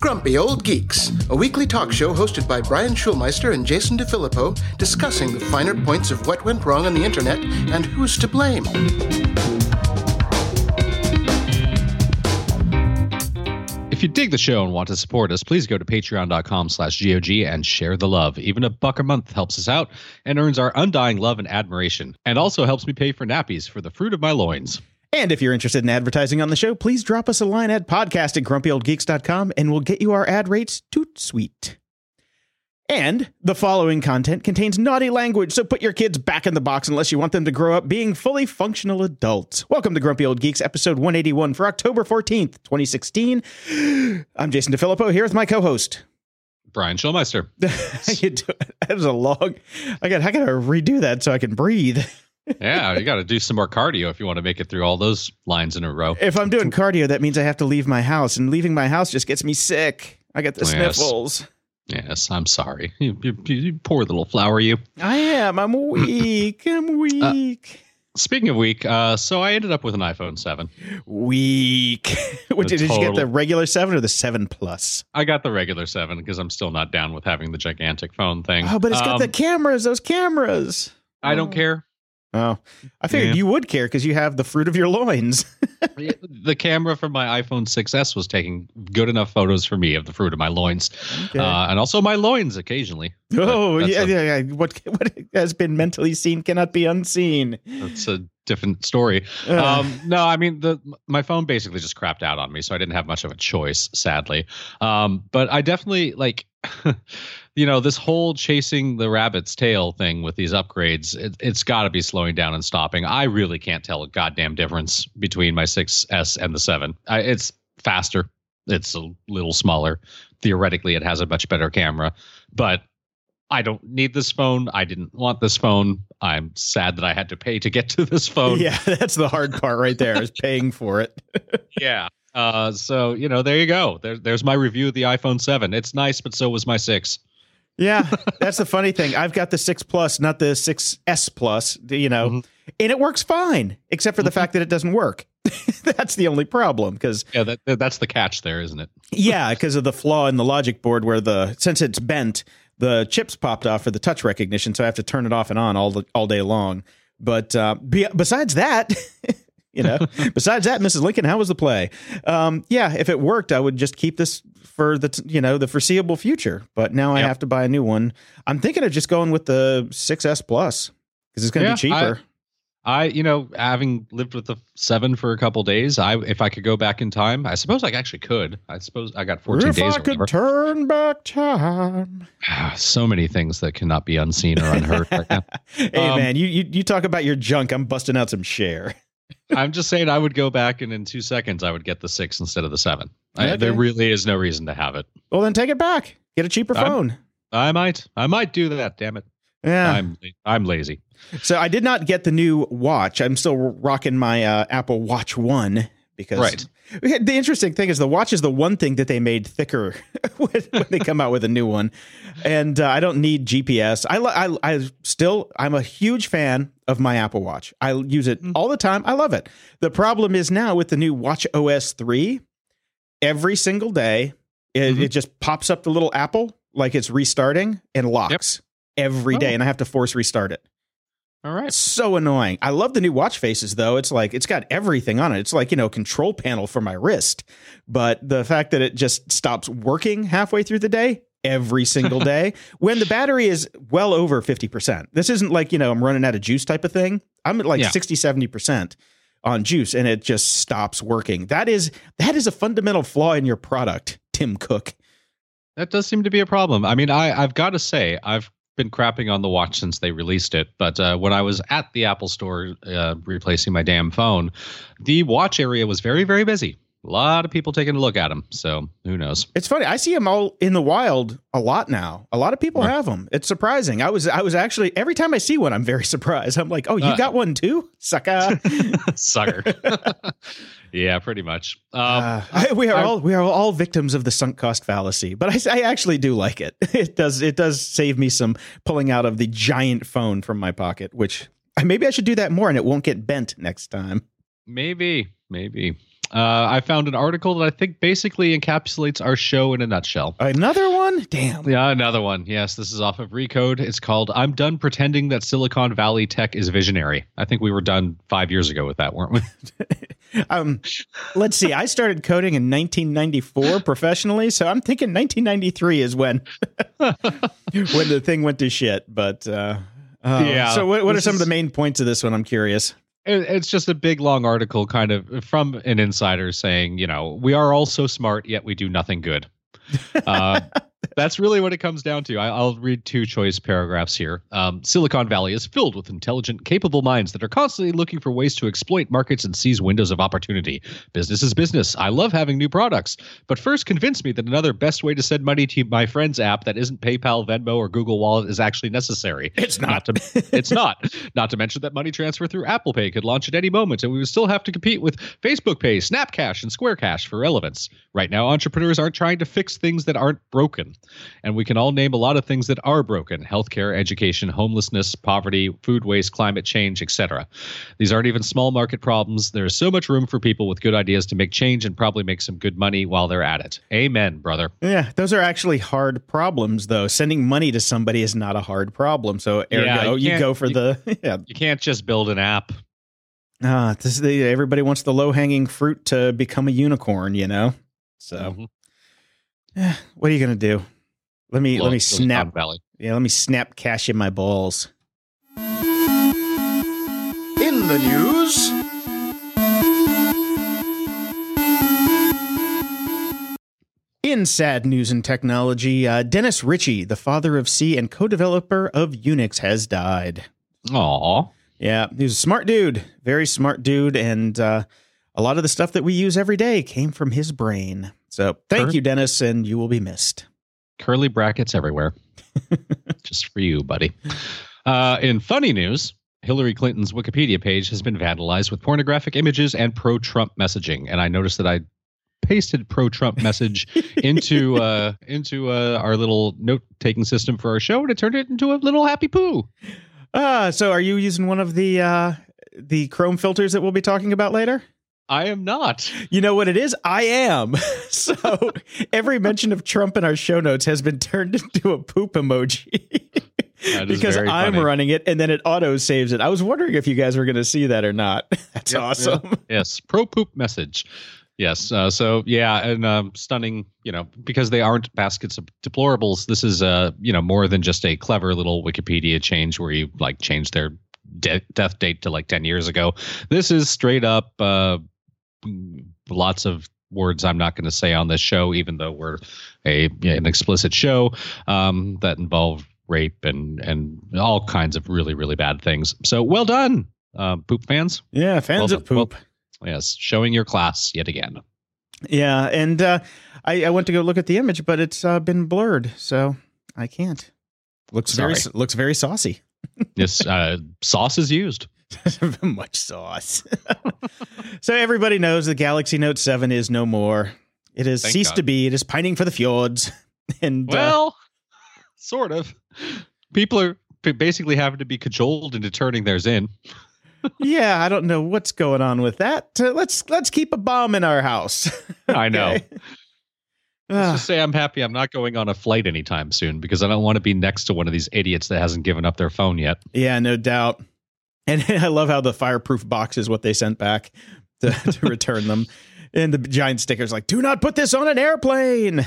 Grumpy Old Geeks, a weekly talk show hosted by Brian Schulmeister and Jason DeFilippo, discussing the finer points of what went wrong on the internet and who's to blame. If you dig the show and want to support us, please go to patreon.com slash GOG and share the love. Even a buck a month helps us out and earns our undying love and admiration, and also helps me pay for nappies for the fruit of my loins. And if you're interested in advertising on the show, please drop us a line at podcast at grumpyoldgeeks.com and we'll get you our ad rates toot sweet. And the following content contains naughty language, so put your kids back in the box unless you want them to grow up being fully functional adults. Welcome to Grumpy Old Geeks, episode 181 for October 14th, 2016. I'm Jason DeFilippo here with my co-host. Brian Schulmeister. that was a long. I got. I got to redo that so I can breathe. Yeah, you got to do some more cardio if you want to make it through all those lines in a row. If I'm doing cardio, that means I have to leave my house, and leaving my house just gets me sick. I get the Yes. sniffles. Yes, I'm sorry. You, you, you poor little flower, you. I am. I'm weak. I'm weak. Speaking of weak, uh, so I ended up with an iPhone 7. weak. Which did you get the regular seven or the seven plus? I got the regular 7 because I'm still not down with having the gigantic phone thing. Oh, but it's got Um, the cameras. Those cameras. I don't care. Oh, I figured Yeah. you would care because you have the fruit of your loins. the camera from my iPhone 6s was taking good enough photos for me of the fruit of my loins, Okay. uh, and also my loins occasionally. oh, yeah, a- yeah, yeah. What what has been mentally seen cannot be unseen. That's a different story. Ugh. Um, no, I mean the my phone basically just crapped out on me, so I didn't have much of a choice, sadly. Um, but I definitely like, you know, this whole chasing the rabbit's tail thing with these upgrades. It, it's got to be slowing down and stopping. I really can't tell a goddamn difference between my 6S and the 7. I, it's faster. It's a little smaller. Theoretically, it has a much better camera, but I don't need this phone. I didn't want this phone. I'm sad that I had to pay to get to this phone. yeah, that's the hard part right there is paying for it. Yeah. Uh, so you know, there you go. There, there's my review of the iPhone 7. It's nice, but so was my six. Yeah, that's the funny thing. I've got the six plus, not the six S plus. You know, Mhm. and it works fine, except for the fact that it doesn't work. that's the only problem because Yeah, that, that- that's the catch there, isn't it? yeah, because of the flaw in the logic board where the since it's bent, the chips popped off for the touch recognition, so I have to turn it off and on all the, all day long. But uh, be, besides that, you know, besides that, Mrs. Lincoln, how was the play? Um, yeah, if it worked, I would just keep this for the you know the foreseeable future. But now I have to buy a new one. I'm thinking of just going with the 6S Plus because it's going to Yeah, be cheaper. I, you know, having lived with the seven for a couple days, I if I could go back in time, I suppose I actually could. I suppose I got 14 if days I or could turn back time. so many things that cannot be unseen or unheard. right now. hey Um, man, you, you you talk about your junk. I'm busting out some Cher. I'm just saying, I would go back and in two seconds, I would get the six instead of the seven. I, there really is no reason to have it. Well, then take it back. Get a cheaper I'm- phone. I might, I might do that. Damn it, Yeah. I'm, I'm lazy. so I did not get the new watch. I'm still rocking my uh, Apple Watch One because Right. The interesting thing is the watch is the one thing that they made thicker when, when they come out with a new one, and uh, I don't need GPS. I, I I still I'm a huge fan of my Apple Watch. I use it all the time. I love it. The problem is now with the new Watch OS three, every single day it, Mhm. it just pops up the little apple like it's restarting and locks every day, Oh. and I have to force restart it. All right. So annoying. I love the new watch faces though. It's like it's got everything on it. It's like, you know, control panel for my wrist. But the fact that it just stops working halfway through the day every single day when the battery is well over 50%. This isn't like, you know, I'm running out of juice type of thing. I'm at like Yeah. 60 70% on juice and it just stops working. That is that is a fundamental flaw in your product, Tim Cook. That does seem to be a problem. I mean, I, I've got to say, I've been crapping on the watch since they released it. But uh, when I was at the Apple store uh, replacing my damn phone, the watch area was very, very busy. A lot of people taking a look at them. So who knows? It's funny. I see them all in the wild a lot now. A lot of people have them. It's surprising. I was I was actually every time I see one, I'm very surprised. I'm like, oh, you Uh, got one too, sucker. Sucker. yeah, pretty much. Um, Uh, I- we are I- all we are all victims of the sunk cost fallacy, but I, I actually do like it. It does it does save me some pulling out of the giant phone from my pocket, which maybe I should do that more, and it won't get bent next time. Maybe, maybe. Uh, I found an article that I think basically encapsulates our show in a nutshell. Another one? Damn. Yeah, another one. Yes, this is off of Recode. It's called I'm Done Pretending That Silicon Valley Tech is Visionary. I think we were done five years ago with that, weren't we? um, let's see. I started coding in 1994 professionally, so I'm thinking 1993 is when when the thing went to shit. But uh, uh, Yeah, So what, what are some of the main points of this one? I'm curious. It- It's just a big long article, kind of from an insider saying, you know, we are all so smart, yet we do nothing good. Uh, that's really what it comes down to. I, I'll read two choice paragraphs here. Um, Silicon Valley is filled with intelligent, capable minds that are constantly looking for ways to exploit markets and seize windows of opportunity. Business is business. I love having new products. But first, convince me that another best way to send money to my friend's app that isn't PayPal, Venmo, or Google Wallet is actually necessary. It's not. to, it's not. Not to mention that money transfer through Apple Pay could launch at any moment, and we would still have to compete with Facebook Pay, Snapcash, and Square Cash for relevance. Right now, entrepreneurs aren't trying to fix things that aren't broken. And we can all name a lot of things that are broken healthcare, education, homelessness, poverty, food waste, climate change, etc. These aren't even small market problems. There is so much room for people with good ideas to make change and probably make some good money while they're at it. Amen, brother. Yeah, those are actually hard problems, though. Sending money to somebody is not a hard problem. So, ergo, Yeah, you you, go for you- the yeah. You can't just build an app. Ah, this the, everybody wants the low hanging fruit to become a unicorn, you know. So, Mhm. Eh, what are you gonna do? Let me let me snap. Valley. Yeah, let me snap cash in my balls. In the news, In sad news and technology, uh, Dennis Ritchie, the father of C and co-developer of Unix, has died. Aw. Yeah, he was a smart dude, very smart dude, and uh, a lot of the stuff that we use every day came from his brain. So thank Sure. you, Dennis, and you will be missed. curly brackets everywhere. Just for you, buddy. Uh, in funny news, Hillary Clinton's Wikipedia page has been vandalized with pornographic images and pro Trump messaging. And I noticed that I pasted pro Trump message into uh, into uh, our little note taking system for our show, and it turned it into a little happy poo. Ah, so are you using one of the uh, the Chrome filters that we'll be talking about later? I am not. You know what it is? I am. so every mention of Trump in our show notes has been turned into a poop emoji. Because I'm funny. running it and then it auto saves it. I was wondering if you guys were going to see that or not. That's Yep, awesome. Yes, pro poop message. Yes. Uh, so yeah, and um, stunning. You know, because they aren't baskets of deplorables. This is uh, you know, more than just a clever little Wikipedia change where you like change their de- death date to like ten years ago. This is straight up. Uh, lots of words I'm not going to say on this show, even though we're a an explicit show um, that involve rape and and all kinds of really really bad things. So well done, uh, poop fans. Yeah, fans Well of done. Well- poop. Yes, showing your class yet again. yeah, and uh, I, I went to go look at the image, but it's uh, been blurred, so I can't. Looks very looks very saucy. This uh, sauce is used. Much sauce. so everybody knows the Galaxy Note 7 is no more. It has Thank ceased God. to be. It is pining for the fjords. And uh, Well, sort of. People are basically having to be cajoled into turning theirs in. yeah, I don't know what's going on with that. Uh, let's let's keep a bomb in our house. I know. Let's Ah, just say I'm happy I'm not going on a flight anytime soon because I don't want to be next to one of these idiots that hasn't given up their phone yet. yeah, no doubt. And I love how the fireproof box is what they sent back to, to return them. And the giant stickers like, "Do not put this on an airplane."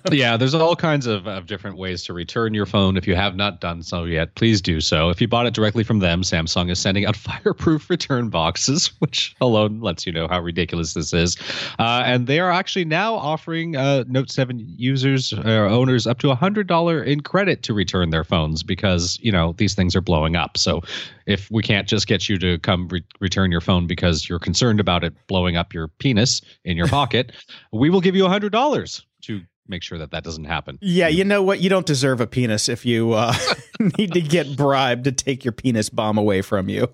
yeah, there's all kinds of, of different ways to return your phone. If you have not done so yet, please do so. If you bought it directly from them, Samsung is sending out fireproof return boxes, which alone lets you know how ridiculous this is. Uh, and they are actually now offering uh, Note 7 users or owners up to $100 in credit to return their phones because, you know, these things are blowing up. So if we can't just get you to come re- return your phone because you're concerned about it blowing up your penis in your pocket, we will give you $100 to make sure that that doesn't happen. Yeah, you know what? You don't deserve a penis if you uh, need to get bribed to take your penis bomb away from you.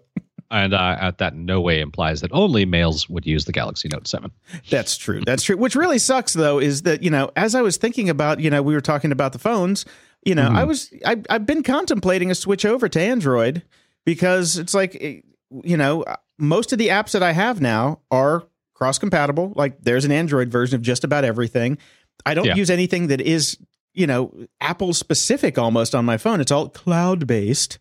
And uh, uh, that no way implies that only males would use the Galaxy Note 7. That's true. That's true. Which really sucks, though, is that you know, as I was thinking about, you know, we were talking about the phones. You know, I was I, I've been contemplating a switch over to Android because it's like, eh, you know, most of the apps that I have now are cross compatible. Like there's an Android version of just about everything. I don't Yeah. use anything that is, you know, Apple specific almost on my phone. It's all cloud based.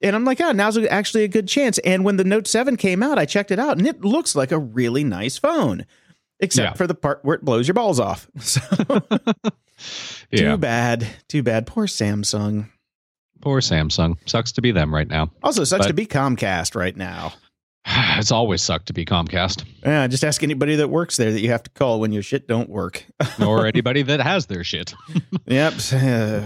And I'm like, oh, now's actually a good chance. And when the Note 7 came out, I checked it out and it looks like a really nice phone, except Yeah. for the part where it blows your balls off. So Yeah. too bad. Too bad. Poor Samsung. Poor Samsung. Sucks to be them right now. Also, sucks But- to be Comcast right now. It's always sucked to be Comcast Yeah, just ask anybody that works there that you have to call when your shit don't work. or anybody that has their shit. yep, uh,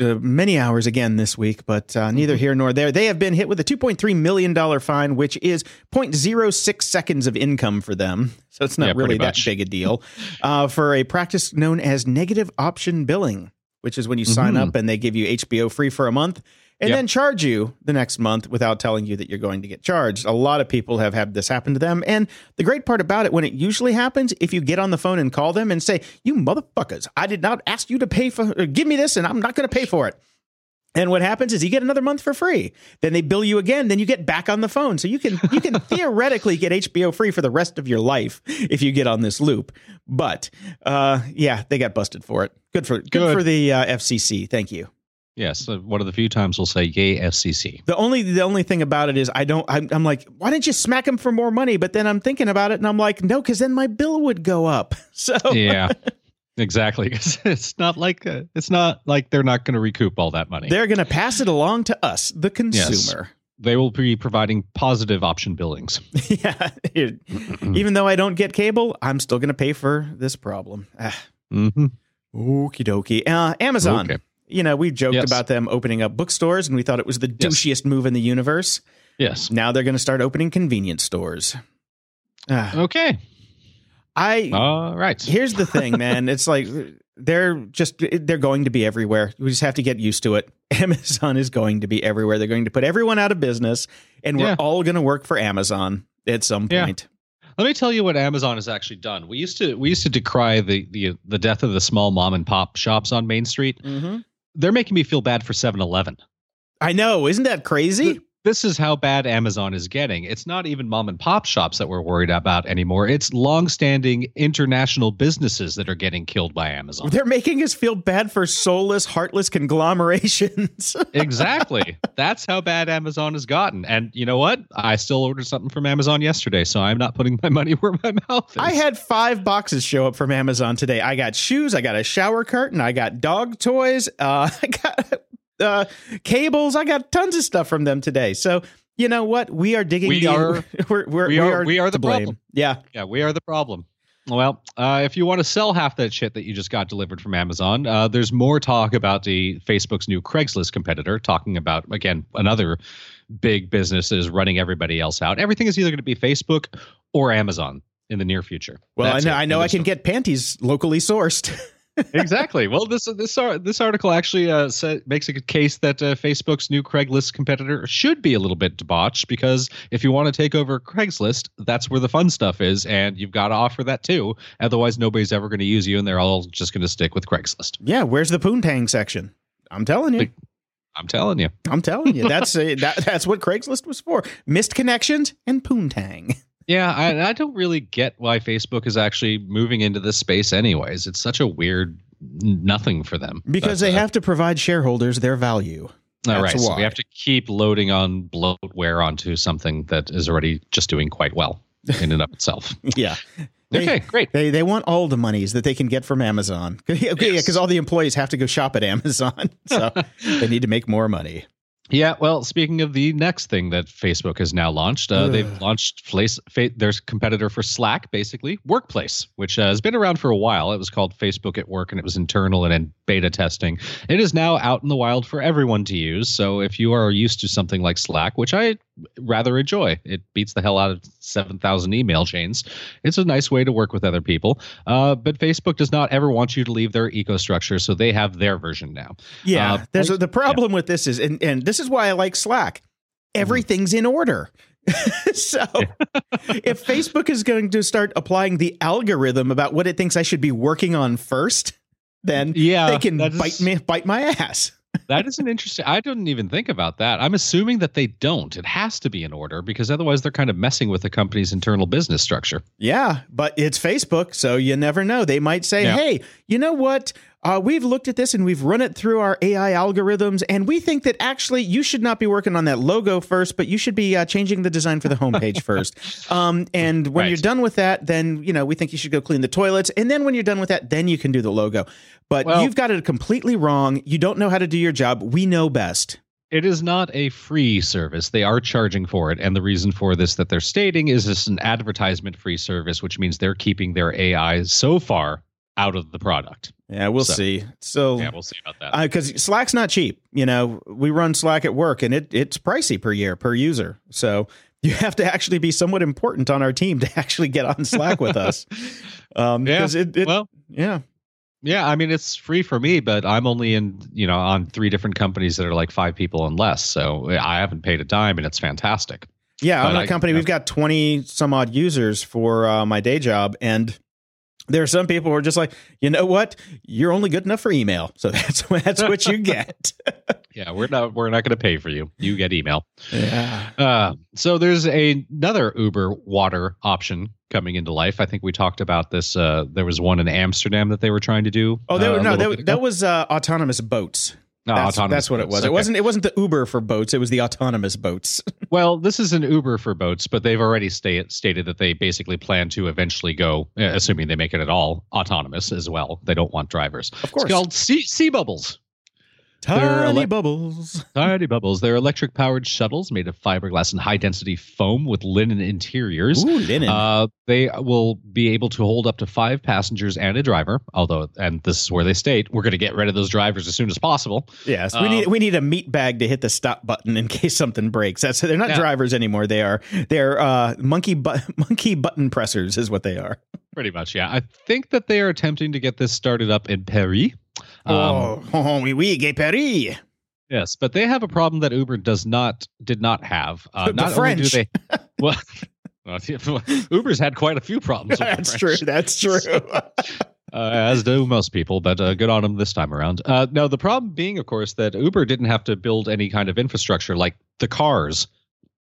uh, many hours again this week, but uh, neither Mm-hmm. here nor there. They have been hit with a 2.3 million dollar fine, which is 0.06 seconds of income for them. So it's not Yeah, really that big a deal uh, for a practice known as negative option billing, which is when you sign Mhm. up and they give you HBO free for a month. And Yep. then charge you the next month without telling you that you're going to get charged. A lot of people have had this happen to them. And the great part about it, when it usually happens, if you get on the phone and call them and say, You motherfuckers, I did not ask you to pay for, or give me this and I'm not going to pay for it. And what happens is you get another month for free. Then they bill you again. Then you get back on the phone. So you can you can theoretically get HBO free for the rest of your life if you get on this loop. But uh, yeah, they got busted for it. Good for good, Good. for the uh, FCC. Thank you. Yes, one of the few times we'll say "Yay FCC." The only the only thing about it is I don't I'm, I'm like why didn't you smack him for more money? But then I'm thinking about it and I'm like no, because then my bill would go up. So Yeah, exactly. it's not like uh, it's not like they're not going to recoup all that money. they're gonna pass it along to us, the consumer. Yes, they will be providing positive option billings. yeah, even though I don't get cable, I'm still gonna pay for this problem. Ah, hmm Okie dokie. Uh, Amazon. Okay. You know, we joked Yes. about them opening up bookstores, and we thought it was the Yes. douchiest move in the universe. Yes. Now they're going to start opening convenience stores. Ah, Okay. I All right. here's the thing, man. It's like they're just they're going to be everywhere. We just have to get used to it. Amazon is going to be everywhere. They're going to put everyone out of business, and we're Yeah. all going to work for Amazon at some Yeah. point. Let me tell you what Amazon has actually done. We used to we used to decry the the the death of the small mom and pop shops on Main Street. Mm-hmm. They're making me feel bad for 7-Eleven. I know, isn't that crazy? This is how bad Amazon is getting. It's not even mom and pop shops that we're worried about anymore. It's long-standing international businesses that are getting killed by Amazon. They're making us feel bad for soulless, heartless conglomerations. exactly. That's how bad Amazon has gotten. And you know what? I still ordered something from Amazon yesterday, so I'm not putting my money where my mouth is. I had five boxes show up from Amazon today. I got shoes, I got a shower curtain, I got dog toys, uh, I got uh, cables, I got tons of stuff from them today. So you know what? We are digging. We deep. are- we're, we're, we are- we are the blame. problem. Yeah, Yeah, we are the problem. Well, uh, if you want to sell half that shit that you just got delivered from Amazon, uh, there's more talk about the Facebook's new Craigslist competitor, talking about again another big business that is running everybody else out. Everything is either going to be Facebook or Amazon in the near future. Well, That's I know. I know I can get panties locally sourced. exactly. Well, this this this article actually uh, sa- makes a good case that uh, Facebook's new Craigslist competitor should be a little bit debauched because if you want to take over Craigslist, that's where the fun stuff is, and you've got to offer that too. Otherwise, nobody's ever going to use you, and they're all just going to stick with Craigslist. yeah, where's the poontang section? I'm telling you. I'm telling you. I'm telling you. That's uh, that, that's what Craigslist was for. Missed connections and poontang. Yeah, I, I don't really get why Facebook is actually moving into this space, anyways. It's such a weird nothing for them Because But, they uh, have to provide shareholders their value. All That's so we have to keep loading on bloatware onto something that is already just doing quite well in and of itself. Yeah. They- okay, great. They they want all the monies that they can get from Amazon. Okay, yeah, because all the employees have to go shop at Amazon, so they need to make more money. Yeah, well, speaking of the next thing that Facebook has now launched, uh, they've launched place, fa- their competitor for Slack, basically Workplace, which uh, has been around for a while. It was called Facebook at Work, and it was internal and in beta testing. It is now out in the wild for everyone to use. So if you are used to something like Slack, which I rather enjoy, it beats the hell out of seven thousand email chains. It's a nice way to work with other people. Uh, but Facebook does not ever want you to leave their eco structure, so they have their version now. Yeah, Uh, there's the problem with this is, and, and this is why I like Slack. Mm-hmm. Everything's in order. so if Facebook is going to start applying the algorithm about what it thinks I should be working on first, then Yeah, they can is- bite me, bite my ass. that is an interesting. I didn't even think about that. I'm assuming that they don't. It has to be in order because otherwise they're kind of messing with the company's internal business structure. Yeah, but it's Facebook, so you never know. They might say, Yeah. "Hey, you know what? Uh, we've looked at this and we've run it through our AI algorithms, and we think that actually you should not be working on that logo first, but you should be uh, changing the design for the homepage first. Um, and when Right. you're done with that, then you know we think you should go clean the toilets, and then when you're done with that, then you can do the logo. But Well- you've got it completely wrong. You don't know how to do your job. We know best. It is not a free service. They are charging for it. And the reason for this that they're stating is this an advertisement free service, which means they're keeping their AI so far out of the product. Yeah, we'll So- see. So Yeah, we'll see about that. because Slack's not cheap. You know, we run Slack at work, and it it's pricey per year per user. So you have to actually be somewhat important on our team to actually get on Slack with us. Um, yeah. it, it, well, yeah, yeah, I mean, it's free for me, but I'm only in, you know, on three different companies that are like five people and less. So I haven't paid a dime and it's fantastic. yeah. On But our I- company, we've got twenty some odd users for uh, my day job, and there are some people who are just like, you know what, you're only good enough for email, so that's that's what you get. Yeah, we're not we're not going to pay for you. You get email. yeah. Uh, so there's a, another Uber water option coming into life. I think we talked about this. Uh, there was one in Amsterdam that they were trying to do. Oh, they uh, were, a no, that, that was uh, autonomous boats. That's, that's what it boats. was. It wasn't. It wasn't the Uber for boats. It was the autonomous boats. Well, this is an Uber for boats, but they've already sta- stated that they basically plan to eventually go, assuming they make it at all, autonomous as well. They don't want drivers. Of course. It's called Sea, sea Bubbles. Tiny ele- bubbles. Tiny Bubbles. They're electric powered shuttles made of fiberglass and high density foam with linen interiors. Ooh, linen. Uh, they will be able to hold up to five passengers and a driver. Although, and this is where they state, we're going to get rid of those drivers as soon as possible. yes, we um, need we need a meat bag to hit the stop button in case something breaks. That's they're not Yeah. drivers anymore. They are they're uh, monkey bu- monkey button pressers is what they are. Pretty much, yeah. I think that they are attempting to get this started up in Paris. Um, oh, oui, oui, gay Paris. Yes, but they have a problem that Uber does not did not have. Uh, not French. Only do they, well, Uber's had quite a few problems. That's true. That's true. uh, as do most people, but uh, good on them this time around. Uh, no, the problem being, of course, that Uber didn't have to build any kind of infrastructure like the cars.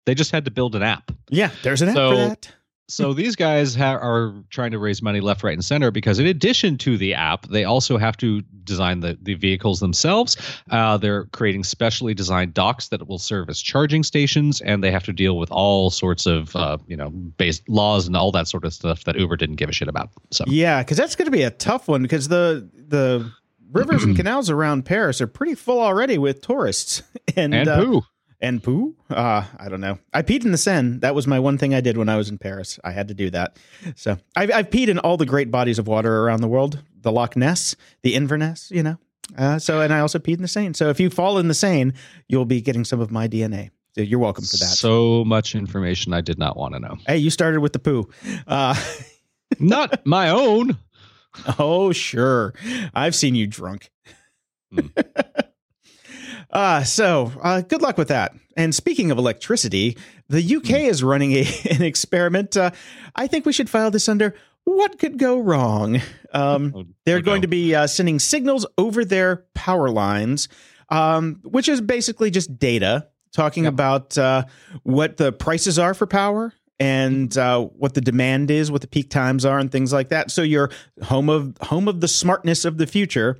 They just had to build an app. yeah, there's an app So- for that. So these guys ha- are trying to raise money left, right, and center because, in addition to the app, they also have to design the, the vehicles themselves. Uh, they're creating specially designed docks that will serve as charging stations, and they have to deal with all sorts of uh, you know based laws and all that sort of stuff that Uber didn't give a shit about. So Yeah, because that's going to be a tough one because the the rivers and canals around Paris are pretty full already with tourists and and uh, poo. And poo. Uh, I don't know. I peed in the Seine. That was my one thing I did when I was in Paris. I had to do that. So I've, I've peed in all the great bodies of water around the world. The Loch Ness, the Inverness, you know. Uh, so and I also peed in the Seine. So if you fall in the Seine, you'll be getting some of my DNA. So you're welcome for that. So much information I did not want to know. hey, you started with the poo. Uh, not my own. Oh, sure. I've seen you drunk. Hmm. uh, so, uh, good luck with that. And speaking of electricity, the UK is running a, an experiment. Uh, I think we should file this under what could go wrong. Um, Oh, they're oh, going to be uh, sending signals over their power lines, um, which is basically just data talking Yep. about uh, what the prices are for power and uh, what the demand is, what the peak times are, and things like that. So your home of home of the smartness of the future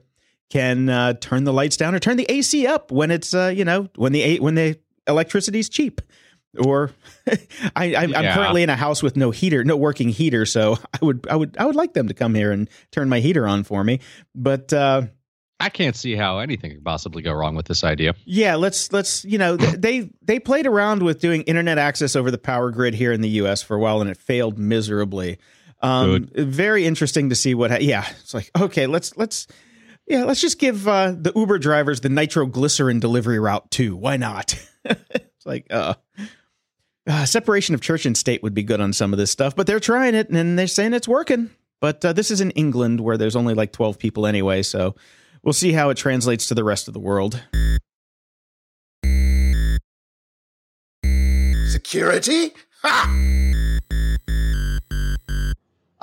can uh, turn the lights down or turn the AC up when it's uh, you know when the when the electricity's cheap. Or I, I'm, I'm Yeah. currently in a house with no heater, no working heater, so I would I would I would like them to come here and turn my heater on for me. But uh, I can't see how anything could possibly go wrong with this idea. yeah, let's let's you know they they played around with doing internet access over the power grid here in the U.S. for a while, and it failed miserably. Um, very interesting to see what. Ha- yeah, it's like okay, let's let's yeah, let's just give uh, the Uber drivers the nitroglycerin delivery route too. Why not? it's like uh, uh, separation of church and state would be good on some of this stuff, but they're trying it and they're saying it's working. But uh, this is in England where there's only like 12 people anyway, so we'll see how it translates to the rest of the world. Security? Ha!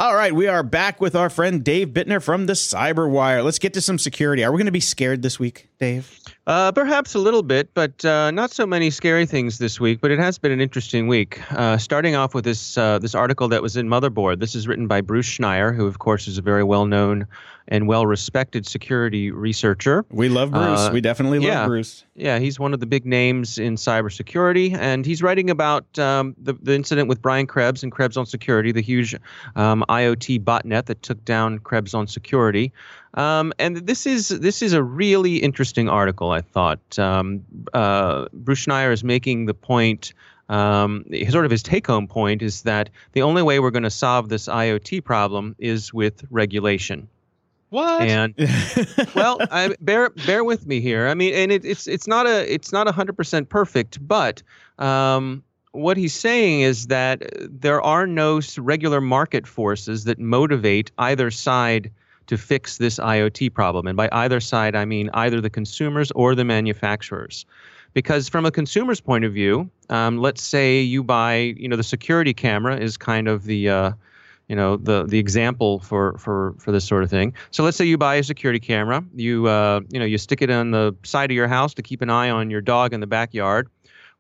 All right, we are back with our friend Dave Bittner from the Cyberwire. Let's get to some security. Are we going to be scared this week? Dave? Uh, perhaps a little bit, but uh, not so many scary things this week. But it has been an interesting week. Uh, starting off with this uh, this article that was in Motherboard. This is written by Bruce Schneier, who of course is a very well known and well respected security researcher. We love Bruce. Uh, we definitely love yeah. Bruce. Yeah, he's one of the big names in cybersecurity, and he's writing about um, the, the incident with Brian Krebs and Krebs on Security, the huge um, IoT botnet that took down Krebs on Security. Um, and this is this is a really interesting article. I thought um, uh, Bruce Schneier is making the point. Um, sort of his take-home point is that the only way we're going to solve this IoT problem is with regulation. What? And well, I, bear bear with me here. I mean, and it, it's it's not a it's not hundred percent perfect, but um, what he's saying is that there are no regular market forces that motivate either side to fix this IoT problem. And by either side, I mean either the consumers or the manufacturers. Because from a consumer's point of view, um, let's say you buy, you know, the security camera is kind of the uh, you know the the example for for for this sort of thing. So let's say you buy a security camera, you uh, you know you stick it on the side of your house to keep an eye on your dog in the backyard.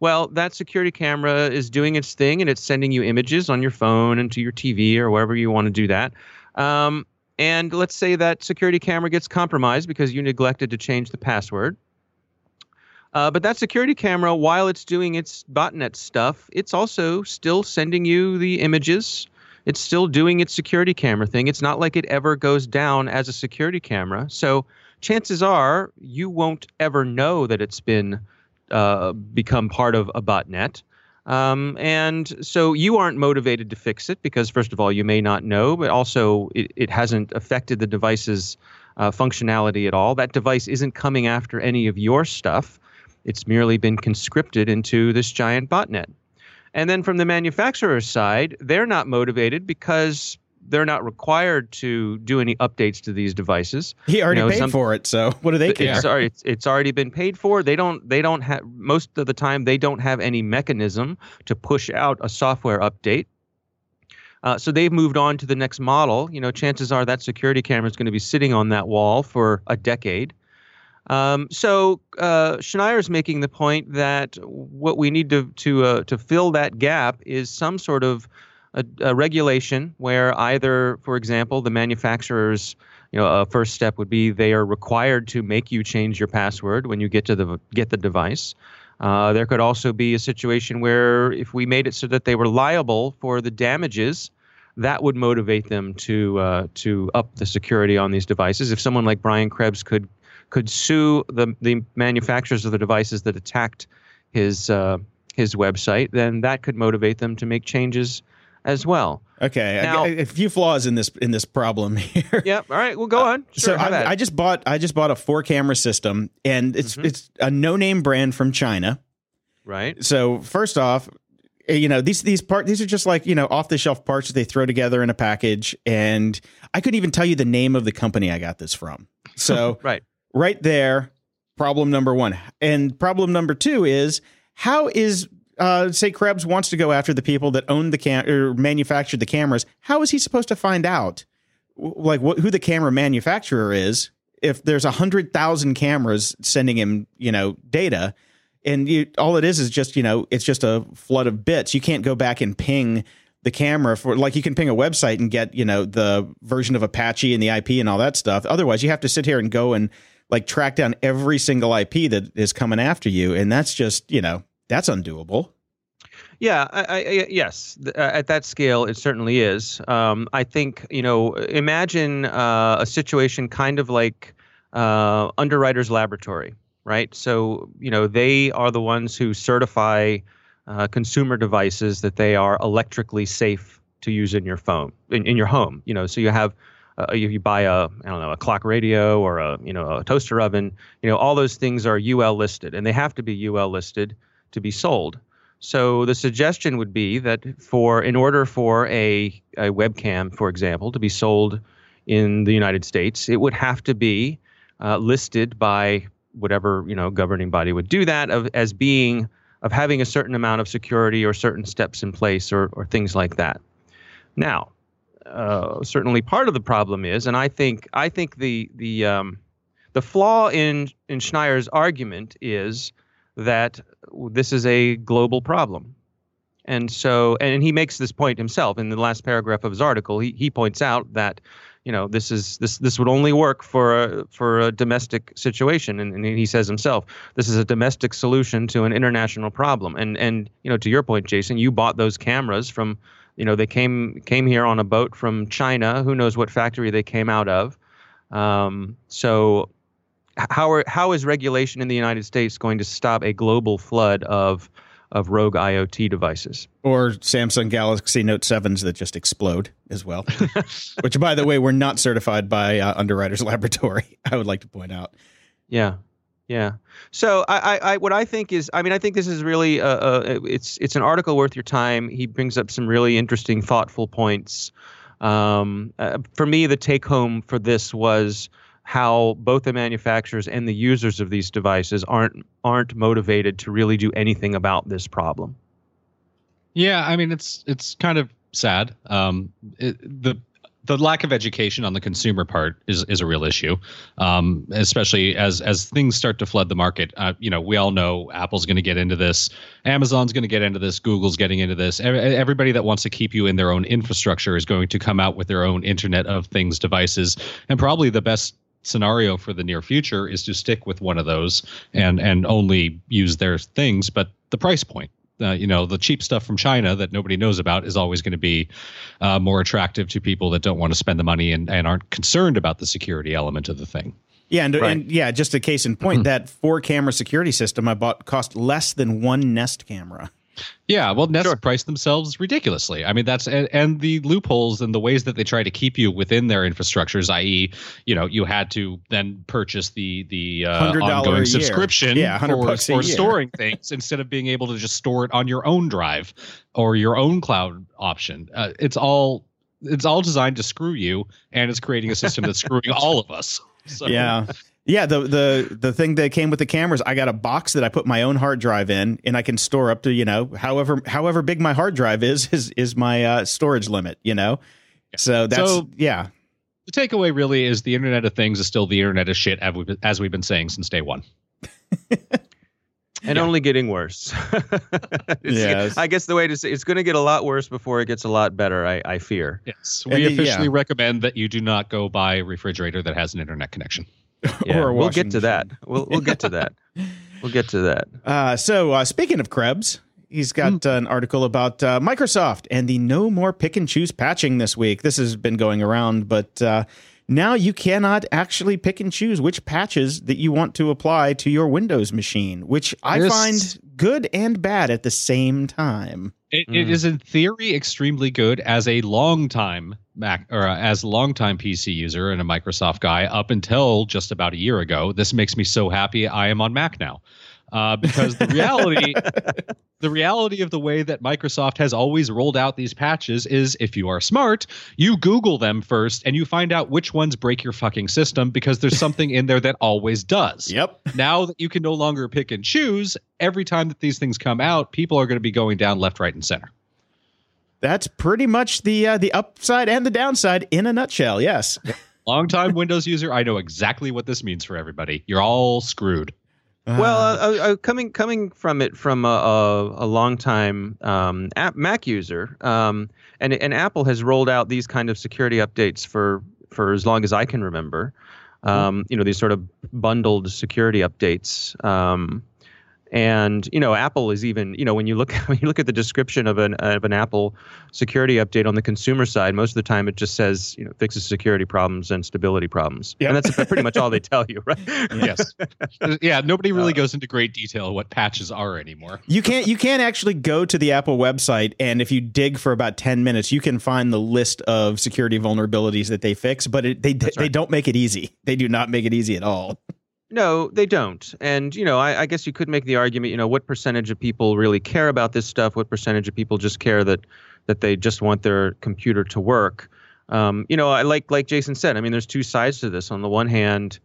Well, that security camera is doing its thing and it's sending you images on your phone and to your TV or wherever you want to do that. Um, and let's say that security camera gets compromised because you neglected to change the password. Uh, but that security camera, while it's doing its botnet stuff, it's also still sending you the images it's still doing its security camera thing. It's not like it ever goes down as a security camera. So chances are you won't ever know that it's been uh, become part of a botnet. Um, and so you aren't motivated to fix it because, first of all, you may not know, but also it, it hasn't affected the device's uh, functionality at all. That device isn't coming after any of your stuff. It's merely been conscripted into this giant botnet. And then from the manufacturer's side, they're not motivated because they're not required to do any updates to these devices. He already You know, paid some- for it, so what do they care? It's already, it's, it's already been paid for. They don't they don't have most of the time they don't have any mechanism to push out a software update. Uh, so they've moved on to the next model. You know, chances are that security camera is going to be sitting on that wall for a decade. Um, so uh, Schneier is making the point that what we need to to uh, to fill that gap is some sort of a, a regulation where either, for example, the manufacturers, you know, a first step would be they are required to make you change your password when you get to the get the device. Uh, there could also be a situation where if we made it so that they were liable for the damages, that would motivate them to uh, to up the security on these devices. If someone like Brian Krebs could could sue the the manufacturers of the devices that attacked his uh, his website, then that could motivate them to make changes as well. Okay, Now- I- a few flaws in this in this problem here. Yep. All right. Well, go on. Sure, so I. I just bought I just bought a four camera system, and it's Mhm. it's a no name brand from China. right. So first off, eh, you know these these part these are just like you know off the shelf parts that they throw together in a package, and I couldn't even tell you the name of the company I got this from. So Right. right there, problem number one, and problem number two is how is uh, say Krebs wants to go after the people that own the cam or manufactured the cameras. How is he supposed to find out like who the camera manufacturer is if there's a hundred thousand cameras sending him you know data? and you, all it is is just you know it's just a flood of bits you can't go back and ping the camera for like you can ping a website and get you know the version of apache and the ip and all that stuff otherwise you have to sit here and go and like track down every single ip that is coming after you and that's just you know that's undoable Yeah, I, I, yes. Uh, At that scale, it certainly is. Um, I think you know. Imagine uh, a situation kind of like uh, Underwriters Laboratory, right? So you know they are the ones who certify uh, consumer devices that they are electrically safe to use in your phone in, in your home. You know, so you have. Uh, if you buy a, I don't know, a clock radio or a, you know, a toaster oven, you know, all those things are UL listed, and they have to be UL listed to be sold. So the suggestion would be that for in order for a, a webcam, for example, to be sold in the United States, it would have to be uh, listed by whatever you know governing body would do that of as being of having a certain amount of security or certain steps in place or or things like that. Now, uh, certainly part of the problem is, and I think I think the the um, the flaw in in Schneier's argument is that this is a global problem. And so, and he makes this point himself in the last paragraph of his article. He, he points out that, you know, this is this this would only work for a for a domestic situation, and, and he says himself, this is a domestic solution to an international problem. And and you know, to your point, Jason, you bought those cameras from, you know, they came came here on a boat from China. Who knows what factory they came out of? Um, so how are how is regulation in the United States going to stop a global flood of of rogue IoT devices? Or Samsung Galaxy Note 7s that just explode as well, which by the way were not certified by uh, Underwriters Laboratory. I would like to point out. Yeah. Yeah. So I, I, I, what I think is, I mean, I think this is really, a, a, it's, it's an article worth your time. He brings up some really interesting, thoughtful points. Um, uh, for me, the take home for this was how both the manufacturers and the users of these devices aren't aren't motivated to really do anything about this problem. Yeah, I mean it's it's kind of sad. Um, it, the the lack of education on the consumer part is is a real issue, um, especially as as things start to flood the market. Uh, you know, we all know Apple's going to get into this, Amazon's going to get into this, Google's getting into this. Everybody that wants to keep you in their own infrastructure is going to come out with their own Internet of Things devices, and probably the best scenario for the near future is to stick with one of those and and only use their things but the price point uh, you know the cheap stuff from china that nobody knows about is always going to be uh, more attractive to people that don't want to spend the money and, and aren't concerned about the security element of the thing yeah, and, right. and yeah, just a case in point, mm-hmm. that four camera security system I bought cost less than one Nest camera. Yeah, well, Nest sure. price themselves ridiculously. I mean, that's and, and, the loopholes and the ways that they try to keep you within their infrastructures, i.e., you know, you had to then purchase the the uh, ongoing subscription yeah, for, for storing things instead of being able to just store it on your own drive or your own cloud option. Uh, it's all it's all designed to screw you, and it's creating a system that's screwing all of us. So. Yeah, yeah, the the the thing that came with the cameras, I got a box that I put my own hard drive in, and I can store up to you know however however big my hard drive is is is my uh, storage limit. You know, yeah. so that's so, yeah. The takeaway really is the Internet of Things is still the Internet of shit, as we've, as we've been saying since day one. and yeah. only getting worse. yes. I guess the way to say it's going to get a lot worse before it gets a lot better. I, I fear. Yes, we and, officially yeah. recommend that you do not go buy a refrigerator that has an internet connection. yeah, we'll get to that. We'll we'll get to that. We'll get to that. Uh, so uh, speaking of Krebs, he's got mm. uh, an article about uh, Microsoft and the no more pick and choose patching this week. This has been going around, but uh, now you cannot actually pick and choose which patches that you want to apply to your Windows machine, which I this... find good and bad at the same time. It, mm. it is in theory extremely good as a long time Mac or uh, as a longtime PC user and a Microsoft guy up until just about a year ago. This makes me so happy I am on Mac now. Uh, because the reality the reality of the way that Microsoft has always rolled out these patches is if you are smart, you Google them first and you find out which ones break your fucking system because there's something in there that always does. Yep. Now that you can no longer pick and choose, every time that these things come out, people are going to be going down left, right, and center that's pretty much the uh, the upside and the downside in a nutshell. Yes. Longtime Windows user, I know exactly what this means for everybody. You're all screwed. Well, uh, uh, uh coming coming from it from a, a, a long time um, Mac user, um, and and Apple has rolled out these kind of security updates for for as long as I can remember. Um, you know, these sort of bundled security updates. Um, and you know, Apple is even you know when you look when you look at the description of an of an Apple security update on the consumer side, most of the time it just says you know fixes security problems and stability problems, yep. and that's pretty much all they tell you, right? yes, yeah. Nobody really uh, goes into great detail what patches are anymore. You can't you can't actually go to the Apple website and if you dig for about ten minutes, you can find the list of security vulnerabilities that they fix, but it, they right. they don't make it easy. They do not make it easy at all. No, they don't. And, you know, I, I, guess you could make the argument, you know, what percentage of people really care about this stuff? What percentage of people just care that that they just want their computer to work? Um, you know, I like like Jason said, I mean, there's two sides to this. On the one hand,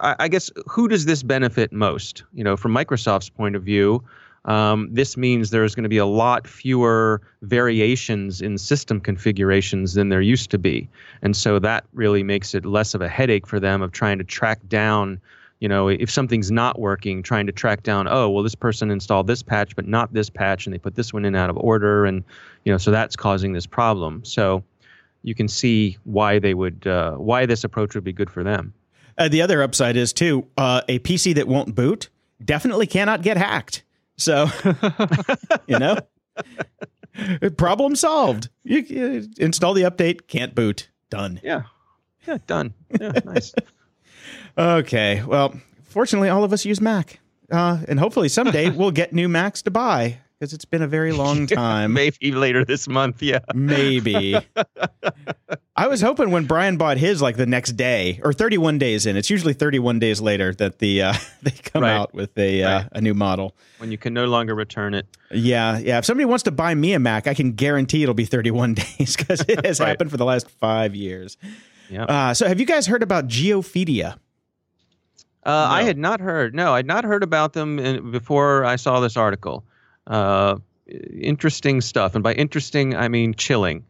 I, I guess who does this benefit most? You know, from Microsoft's point of view, um, this means there's going to be a lot fewer variations in system configurations than there used to be. And so that really makes it less of a headache for them of trying to track down, you know, if something's not working, trying to track down, oh, well, this person installed this patch, but not this patch, and they put this one in out of order. And, you know, so that's causing this problem. So you can see why they would, uh, why this approach would be good for them. Uh, the other upside is, too, uh, a PC that won't boot definitely cannot get hacked. So, you know, problem solved. You, you, install the update, can't boot. Done. Yeah. Yeah, done. Yeah, nice. okay. Well, fortunately, all of us use Mac. Uh, and hopefully someday we'll get new Macs to buy because it's been a very long time. Maybe later this month. Yeah. Maybe. I was hoping when Brian bought his like the next day or 31 days in. It's usually 31 days later that the uh, they come Right. out with a uh, a new model. When you can no longer return it. Yeah, yeah. If somebody wants to buy me a Mac, I can guarantee it'll be 31 days because it has Right. happened for the last five years. Yeah. Uh, so, have you guys heard about Geofeedia? Uh, I had not heard. No, I'd not heard about them in, before I saw this article. Uh, interesting stuff, and by interesting, I mean chilling.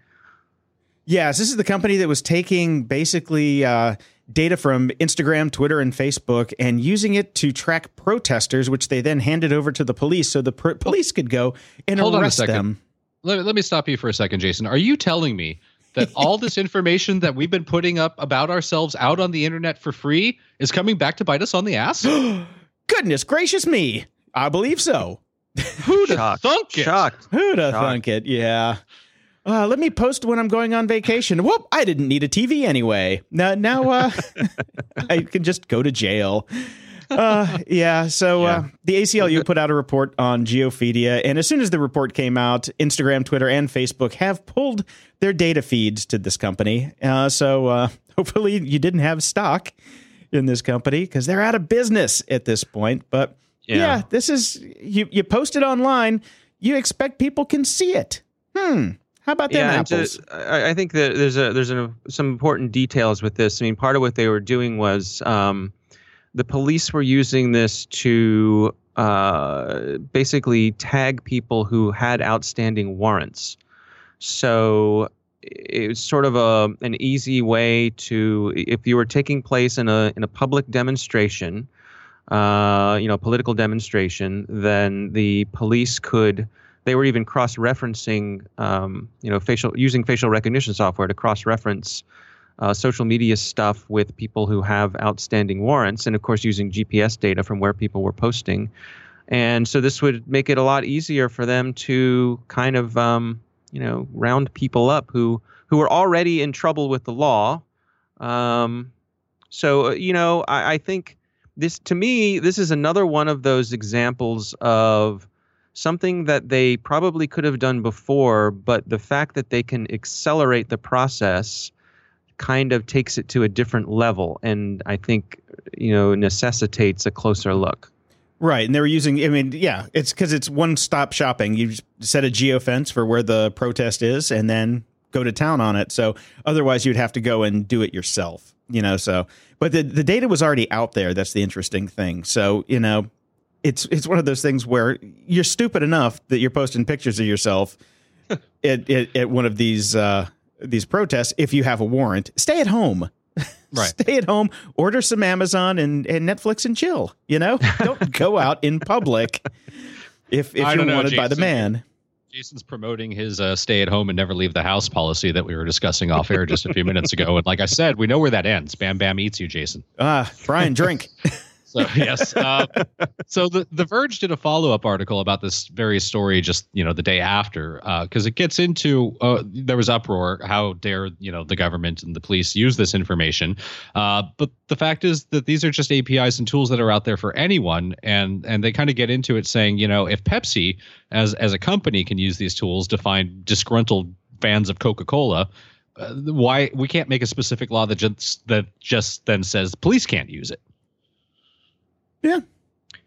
Yes, this is the company that was taking basically uh, data from Instagram, Twitter, and Facebook and using it to track protesters, which they then handed over to the police so the pr- police could go and Hold on a arrest second. them. Let, let me stop you for a second, Jason. Are you telling me that all this information that we've been putting up about ourselves out on the internet for free is coming back to bite us on the ass? Goodness gracious me. I believe so. Who'd have Shocked. thunk it? Shocked. Who'd have thunk it? Yeah. Uh, let me post when I'm going on vacation. Whoop! I didn't need a TV anyway. Now, now uh, I can just go to jail. Uh, yeah. So Uh, Yeah. the ACLU put out a report on Geofeedia, and as soon as the report came out, Instagram, Twitter, and Facebook have pulled their data feeds to this company. Uh, so uh, hopefully you didn't have stock in this company because they're out of business at this point. But yeah. Yeah. this is you. You post it online. You expect people can see it. Hmm. How about them and apples? to- I, think that there's a there's some important details with this. I mean, part of what they were doing was um, the police were using this to uh, basically tag people who had outstanding warrants. So it's sort of a an easy way to if you were taking place in a in a public demonstration, uh, you know, political demonstration, then the police could they were even cross-referencing, um, you know, facial using facial recognition software to cross-reference uh, social media stuff with people who have outstanding warrants, and of course using GPS data from where people were posting. And so this would make it a lot easier for them to kind of, um, you know, round people up who who are already in trouble with the law. Um, so uh, you know, I, I think this to me this is another one of those examples of something that they probably could have done before, but the fact that they can accelerate the process kind of takes it to a different level and I think you know necessitates a closer look. Right, and they were using. I mean, yeah, it's because it's one-stop shopping. You set a geofence for where the protest is, and then go to town on it. So otherwise, you'd have to go and do it yourself. You know, so but the the data was already out there. That's the interesting thing. So you know, it's it's one of those things where you're stupid enough that you're posting pictures of yourself at, at at one of these uh, these protests. If you have a warrant, stay at home. Right. Stay at home, order some Amazon and, and Netflix and chill. You know, don't go out in public if if you're know, wanted by the man. Jason's promoting his uh, stay at home and never leave the house policy that we were discussing off air just a few minutes ago. And like I said, we know where that ends. Bam Bam eats you, Jason. Ah, Brian, drink. So yes. Uh, so the the Verge did a follow up article about this very story just you know the day after because it gets into uh, there was uproar how dare you know the government and the police use this information, uh, but the fact is that these are just APIs and tools that are out there for anyone and and they kind of get into it saying you know if Pepsi as as a company can use these tools to find disgruntled fans of Coca Cola. Uh, why we can't make a specific law that just that just then says police can't use it. Yeah.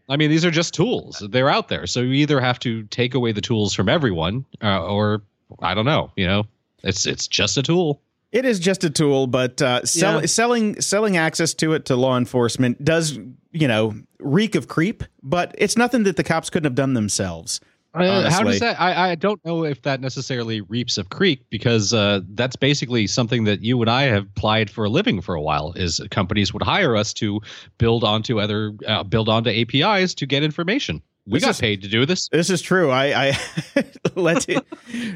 I mean, these are just tools. They're out there. So you either have to take away the tools from everyone, uh, or I don't know. You know, it's it's just a tool. It is just a tool, but uh, sell, Yeah. selling selling access to it to law enforcement does, you know, reek of creep. But it's nothing that the cops couldn't have done themselves. Uh, how does that? I, I don't know if that necessarily reaps of creek because uh, that's basically something that you and I have applied for a living for a while. Is companies would hire us to build onto other uh, build onto APIs to get information. We This got is- paid to do this. This is true. I, I let it.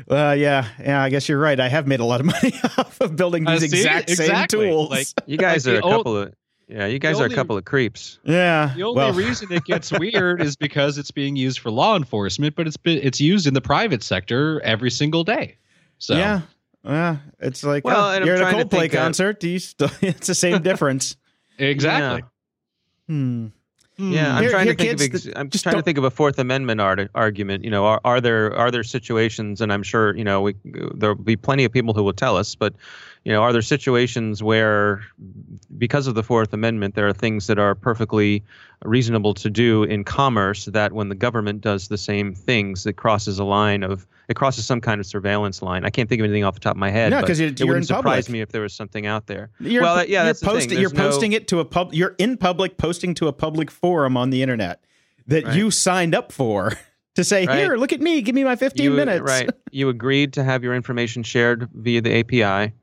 Uh, yeah, yeah. I guess you're right. I have made a lot of money off of building Uh, these see? exact same Exactly. tools. Like, You guys Like are the a old- couple of yeah. You guys the are only- a couple of creeps. yeah. The only well, reason it gets weird is because it's being used for law enforcement, but it's been, it's used in the private sector every single day. So yeah. Yeah, it's like Well, oh, you're at a trying to Coldplay think, concert. Do you still? It's the same difference. exactly. Hmm. Yeah, I'm Here- trying here, to think of. Ex- the- I'm just trying to think of a Fourth Amendment art- argument. You know, are, are there are there situations, and I'm sure you know we, there'll be plenty of people who will tell us, but you know, are there situations where, because of the Fourth Amendment, there are things that are perfectly reasonable to do in commerce that when the government does the same things, it crosses a line of it crosses some kind of surveillance line. I can't think of anything off the top of my head. No, but 'cause you're- it wouldn't surprise public. me if there was something out there. You're, well, yeah, you're that's the thing. posting. You're no- posting it to a pub. You're in public, posting to a public forum on the internet that Right. you signed up for to say, Right. "Here, look at me. Give me my 15 you, minutes." Right. You agreed to have your information shared via the API.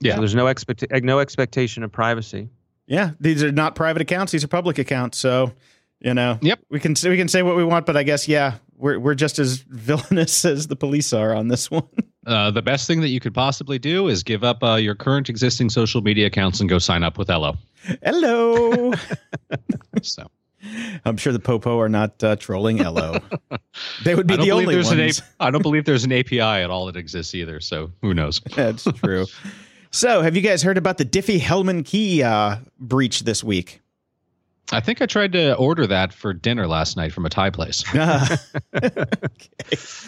Yeah. So there's no expect no expectation of privacy. Yeah, these are not private accounts; these are public accounts. So, you know, Yep. we can we can say what we want, but I guess yeah, we're we're just as villainous as the police are on this one. Uh, the best thing that you could possibly do is give up uh, your current existing social media accounts and go sign up with Ello. Hello. So I'm sure the Popo are not uh, trolling Ello. They would be the only ones. A- I don't believe there's an API at all that exists either. So who knows? That's true. So, have you guys heard about the Diffie Hellman key uh, breach this week? I think I tried to order that for dinner last night from a Thai place. Ah,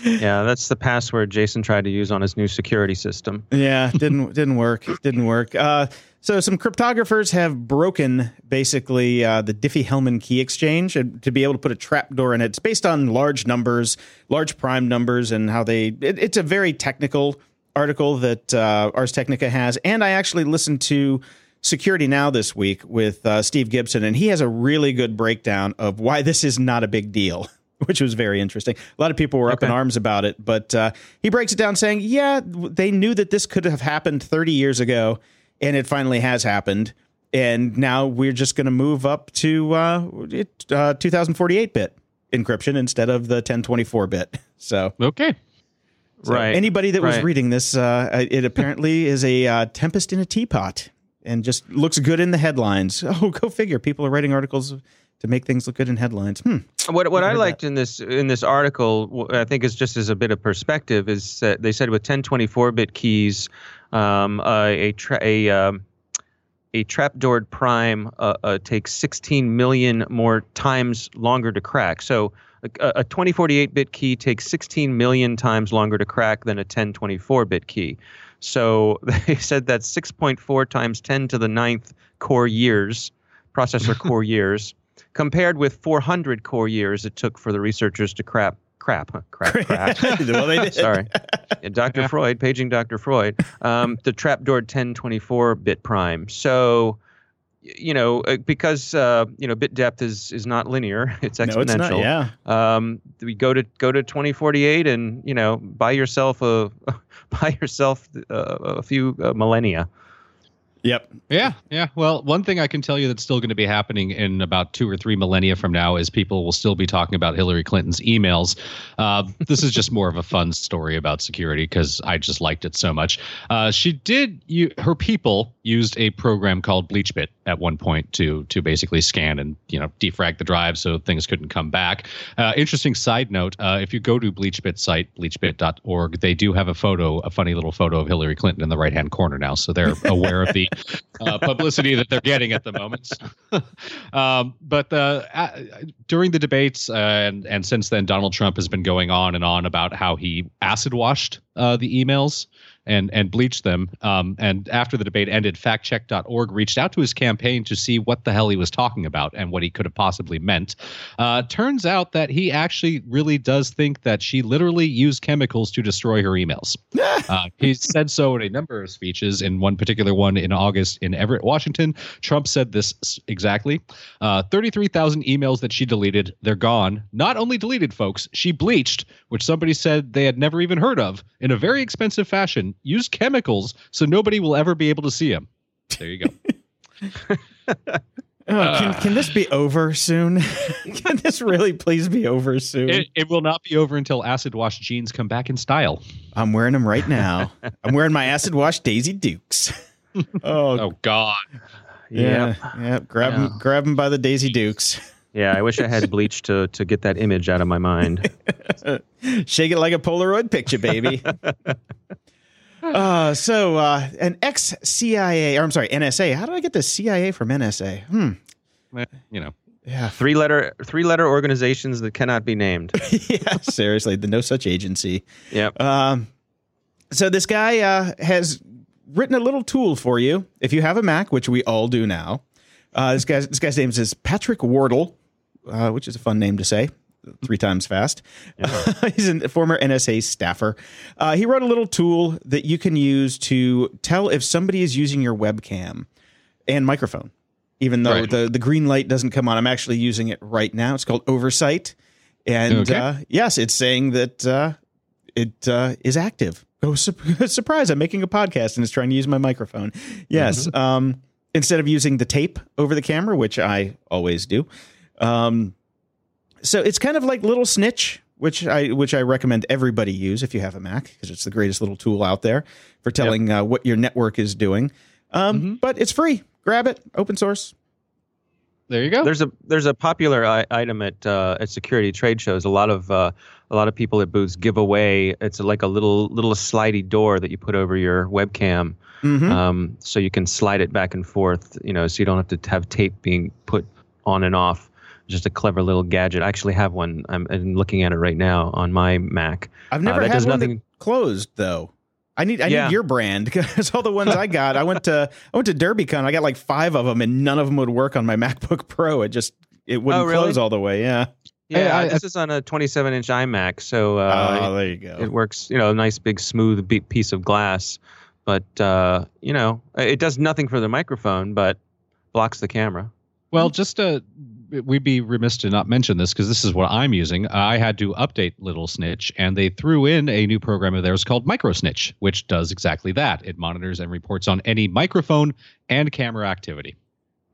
Yeah, that's the password Jason tried to use on his new security system. yeah, didn't didn't work. Didn't work. Uh, so, some cryptographers have broken basically uh, the Diffie Hellman key exchange to be able to put a trapdoor in it. It's based on large numbers, large prime numbers, and how they. It, it's a very technical article that uh, Ars Technica has, and I actually listened to Security Now this week with uh, Steve Gibson, and he has a really good breakdown of why this is not a big deal. Which was very interesting. A lot of people were up in arms about it, but uh, he breaks it down saying, "Yeah, they knew that this could have happened 30 years ago, and it finally has happened. And now we're just going to move up to uh, it, uh, 2048 bit encryption instead of the 1024 bit. So, Okay. So Right. anybody that was reading this, uh, it apparently is a uh, tempest in a teapot, and just looks good in the headlines. Oh, go figure! People are writing articles to make things look good in headlines. Hmm. What what I heard that. liked in this in this article, I think is just as a bit of perspective, is that they said with 1024-bit keys, um, uh, a tra- a um, a trapdoored prime uh, uh, takes 16 million more times longer to crack. So a, a 2048-bit key takes 16 million times longer to crack than a 1024-bit key. So they said that's 6.4 times 10 to the ninth core years, processor core years, compared with 400 core years it took for the researchers to crap, crap, huh, crap, crap. well, they did. Sorry, Dr. Freud, paging Dr. Freud, um, the trapdoor 1024-bit prime. So, you know, uh, because uh, you know bit depth is is not linear; it's No, exponential. it's not. Yeah. Um, we go to go to 2048 and you know buy yourself a buy yourself uh, a few uh, millennia. Yep. Yeah, yeah. Well, one thing I can tell you that's still going to be happening in about two or three millennia from now is people will still be talking about Hillary Clinton's emails. Uh, this is just more of a fun story about security because I just liked it so much. Uh, she did. You, her people used a program called BleachBit at one point to to basically scan and you know defrag the drive so things couldn't come back. Uh, interesting side note: uh, if you go to BleachBit site bleachbit.org, they do have a photo, a funny little photo of Hillary Clinton in the right hand corner now, so they're aware of the uh, publicity that they're getting at the moment. um, but uh, during the debates uh, and and since then, Donald Trump has been going on and on about how he acid washed uh, the emails and and bleached them. Um, and after the debate ended, factcheck.org reached out to his campaign to see what the hell he was talking about and what he could have possibly meant. Uh, turns out that he actually really does think that she literally used chemicals to destroy her emails. uh, he said so in a number of speeches. In one particular one in August in Everett, Washington, Trump said this exactly: uh, thirty-three thousand emails that she deleted, they're gone. Not only deleted, folks, she bleached, which somebody said they had never even heard of, in a very expensive fashion. Used chemicals so nobody will ever be able to see him. There you go. Oh, can, ah. can this be over soon? can this really please be over soon? It, it will not be over until acid wash jeans come back in style. I'm wearing them right now. I'm wearing my acid wash Daisy Dukes. oh, Oh God. yeah, yeah. Grab Yeah. them, grab them by the Daisy Dukes. Yeah, I wish I had bleach to to get that image out of my mind. Shake it like a Polaroid picture, baby. Uh, so uh, an ex CIA, or I'm sorry, NSA. How did I get the CIA from NSA? Hmm. You know. Yeah. Three letter three letter organizations that cannot be named. yeah. Seriously, the no such agency. Yep. Um, so this guy uh, has written a little tool for you if you have a Mac, which we all do now. Uh, this guy's this guy's name is Patrick Wardle, uh, which is a fun name to say three times fast. He's a former NSA staffer. Uh, he wrote a little tool that you can use to tell if somebody is using your webcam and microphone, even though Right. the, the green light doesn't come on. I'm actually using it right now. It's called Oversight. And Okay. uh, yes, it's saying that uh, it uh, is active. Oh, su- surprise! I'm making a podcast and it's trying to use my microphone. Yes. Um, instead of using the tape over the camera, which I always do. Um, so it's kind of like Little Snitch, which I which I recommend everybody use if you have a Mac because it's the greatest little tool out there for telling uh, what your network is doing. Um, But it's free. Grab it. Open source. There you go. There's a there's a popular I- item at uh, at security trade shows. A lot of uh, a lot of people at booths give away. It's like a little little slidey door that you put over your webcam, Mhm. um, so you can slide it back and forth. You know, so you don't have to have tape being put on and off. Just a clever little gadget. I actually have one. I'm, I'm looking at it right now on my Mac. I've never that had does one nothing- that closed though. I need I Yeah. need your brand because all the ones I got, I went to I went to DerbyCon. I got like five of them, and none of them would work on my MacBook Pro. It just it wouldn't Oh, really? close all the way. Yeah. Yeah, Hey, I- this is on a 27 inch iMac, so uh, oh, there you go. it works you know a nice big smooth piece of glass but uh, you know it does nothing for the microphone but blocks the camera Well, just uh, we'd be remiss to not mention this because this is what I'm using. I had to update Little Snitch, and they threw in a new program of theirs called MicroSnitch, which does exactly that. It monitors and reports on any microphone and camera activity.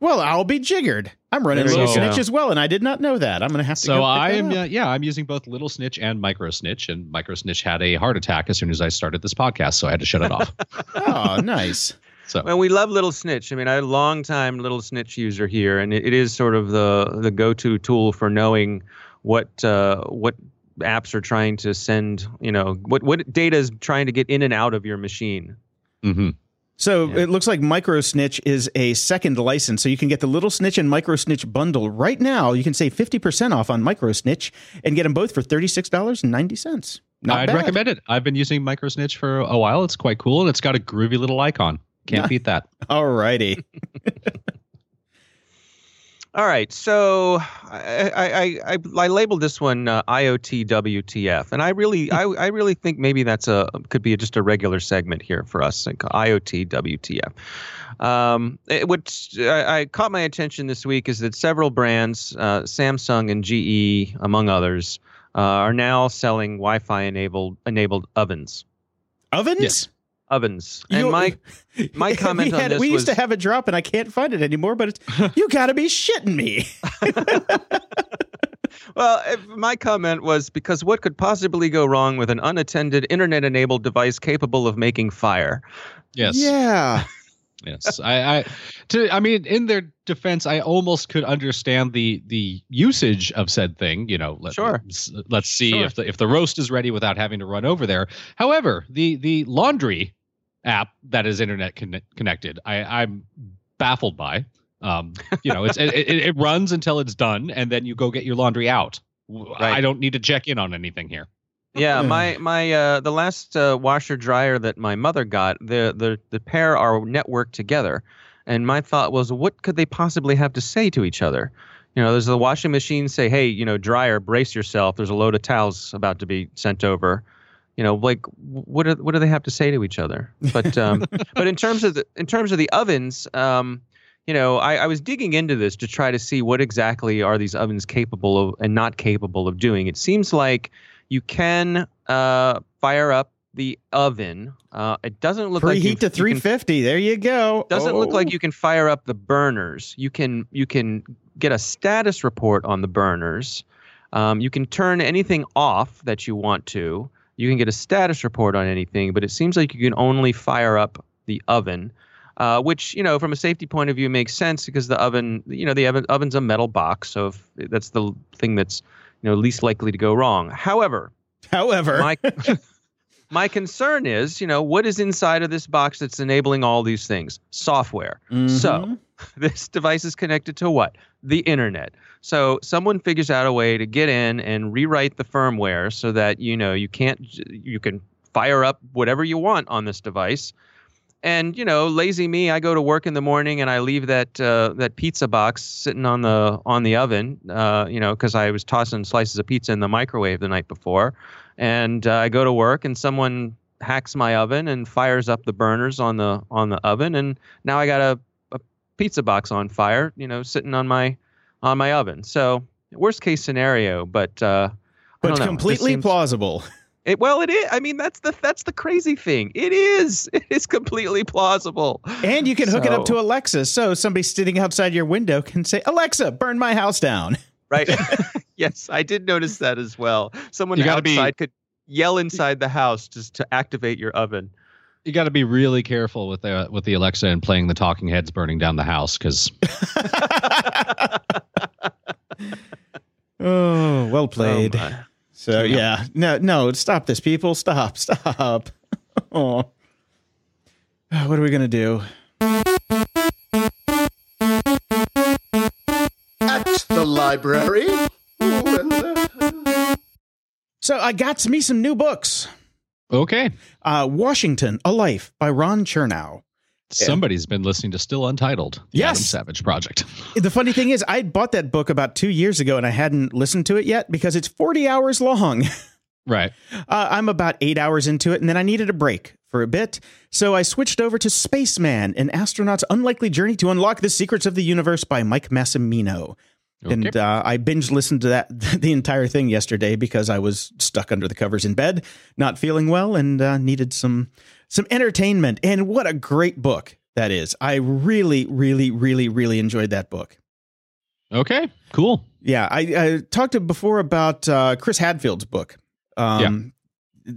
Well, I'll be jiggered. I'm running There you Little. Snitch as well, and I did not know that. I'm going to have to. So go pick I that am, up. uh, yeah, I'm using both Little Snitch and Micro Snitch, and Micro Snitch had a heart attack as soon as I started this podcast, so I had to shut it off. oh, nice. So well we love little snitch i mean i'm a long time little snitch user here and it, it is sort of the the go-to tool for knowing what uh, what apps are trying to send you know what what data is trying to get in and out of your machine mhm. So Yeah. it looks like Micro Snitch is a second license. So you can get the Little Snitch and Micro Snitch bundle right now. You can save 50% off on Micro Snitch and get them both for $36.90. Not I'd bad. recommend it. I've been using Micro Snitch for a while. It's quite cool, and it's got a groovy little icon. Can't beat that. All righty. All right, so I I, I, I, I labeled this one uh, IoT WTF, and I really I, I really think maybe that's a could be just a regular segment here for us, like IoT WTF. Um, it, what I, I caught my attention this week is that several brands, uh, Samsung and GE among others, uh, are now selling Wi-Fi enabled enabled ovens. Ovens? Yes. Ovens, and You- my my comment we on this We used to have a drop and I can't find it anymore, but it's, you got to be shitting me. Well, if- my comment was because what could possibly go wrong with an unattended internet enabled device capable of making fire? Yes. Yeah. Yes, I, I, to, I mean, in their defense, I almost could understand the the usage of said thing. You know, let, Sure. us let's see Sure. if the if the roast is ready without having to run over there. However, the the laundry app that is internet conne- connected, I, I'm baffled by. Um, you know, it's it, it, it runs until it's done, and then you go get your laundry out. W- I Right. don't need to check in on anything here. Yeah, my my uh, the last uh, washer dryer that my mother got, the the the pair are networked together, and my thought was, what could they possibly have to say to each other? You know, there's the washing machine say, hey, you know, dryer, brace yourself. There's a load of towels about to be sent over. You know, like what do, what do they have to say to each other? But um, but in terms of the in terms of the ovens, um, you know, I, I was digging into this to try to see what exactly are these ovens capable of and not capable of doing. It seems like you can uh, fire up the oven. Uh, it doesn't look like Preheat you, to you can 350. there you go. doesn't look Oh. like you can fire up the burners. You can you can get a status report on the burners. Um, you can turn anything off that you want to. You can get a status report on anything, but it seems like you can only fire up the oven, uh, which you know from a safety point of view makes sense because the oven, you know, the oven, oven's a metal box, so if that's the thing that's you know least likely to go wrong. However, However, my my concern is, you know, what is inside of this box that's enabling all these things? Software. So Mhm. this device is connected to what? The internet. So someone figures out a way to get in and rewrite the firmware so that you know you can't you can fire up whatever you want on this device. And you know, lazy me, I go to work in the morning and I leave that uh, that pizza box sitting on the on the oven, uh, you know, because I was tossing slices of pizza in the microwave the night before, and uh, I go to work and someone hacks my oven and fires up the burners on the on the oven, and now I got a, a pizza box on fire, you know, sitting on my on my oven. So worst case scenario, but uh, I but don't know. Completely seems- plausible. it, well, it is. I mean, that's the that's the crazy thing. It is. It is completely plausible. And you can hook it up to Alexa, so somebody sitting outside your window can say, "Alexa, burn my house down." Right. yes, I did notice that as well. Someone You gotta be- could yell inside the house just to activate your oven. You got to be really careful with the with the Alexa and playing the talking heads burning down the house because oh, well oh, played. Oh, so Yeah. yeah, no, no, stop this, people, stop, stop. oh, what are we gonna do? Library. Ooh, and, So I got me some new books. okay, Uh, Washington, A Life by Ron Chernow. somebody's been listening to Still Untitled, the Yes. Adam Savage Project. The funny thing is, I bought that book about two years ago and I hadn't listened to it yet because it's 40 hours long. right. Uh, I'm about eight hours into it, and then I needed a break for a bit. So I switched over to Spaceman, an astronaut's unlikely journey to unlock the secrets of the universe by Mike Massimino. And uh, I binge listened to that the entire thing yesterday because I was stuck under the covers in bed, not feeling well, and uh, needed some some entertainment. And what a great book that is! I really, really, really, really enjoyed that book. Okay. Cool. Yeah, I, I talked to before about uh, Chris Hadfield's book, um,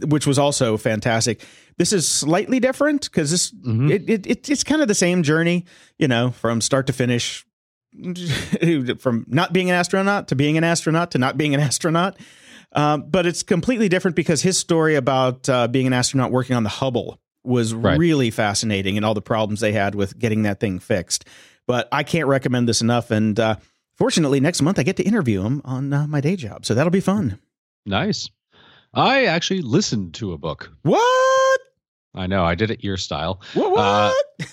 which was also fantastic. This is slightly different because this Mhm. it, it, it it's kind of the same journey, you know, from start to finish, from not being an astronaut to being an astronaut to not being an astronaut. Um, but it's completely different because his story about uh, being an astronaut working on the Hubble was Right. really fascinating and all the problems they had with getting that thing fixed. But I can't recommend this enough. And uh, fortunately, next month I get to interview him on uh, my day job, so that'll be fun. Nice. I actually listened to a book. What? I know I did it your style. What? What?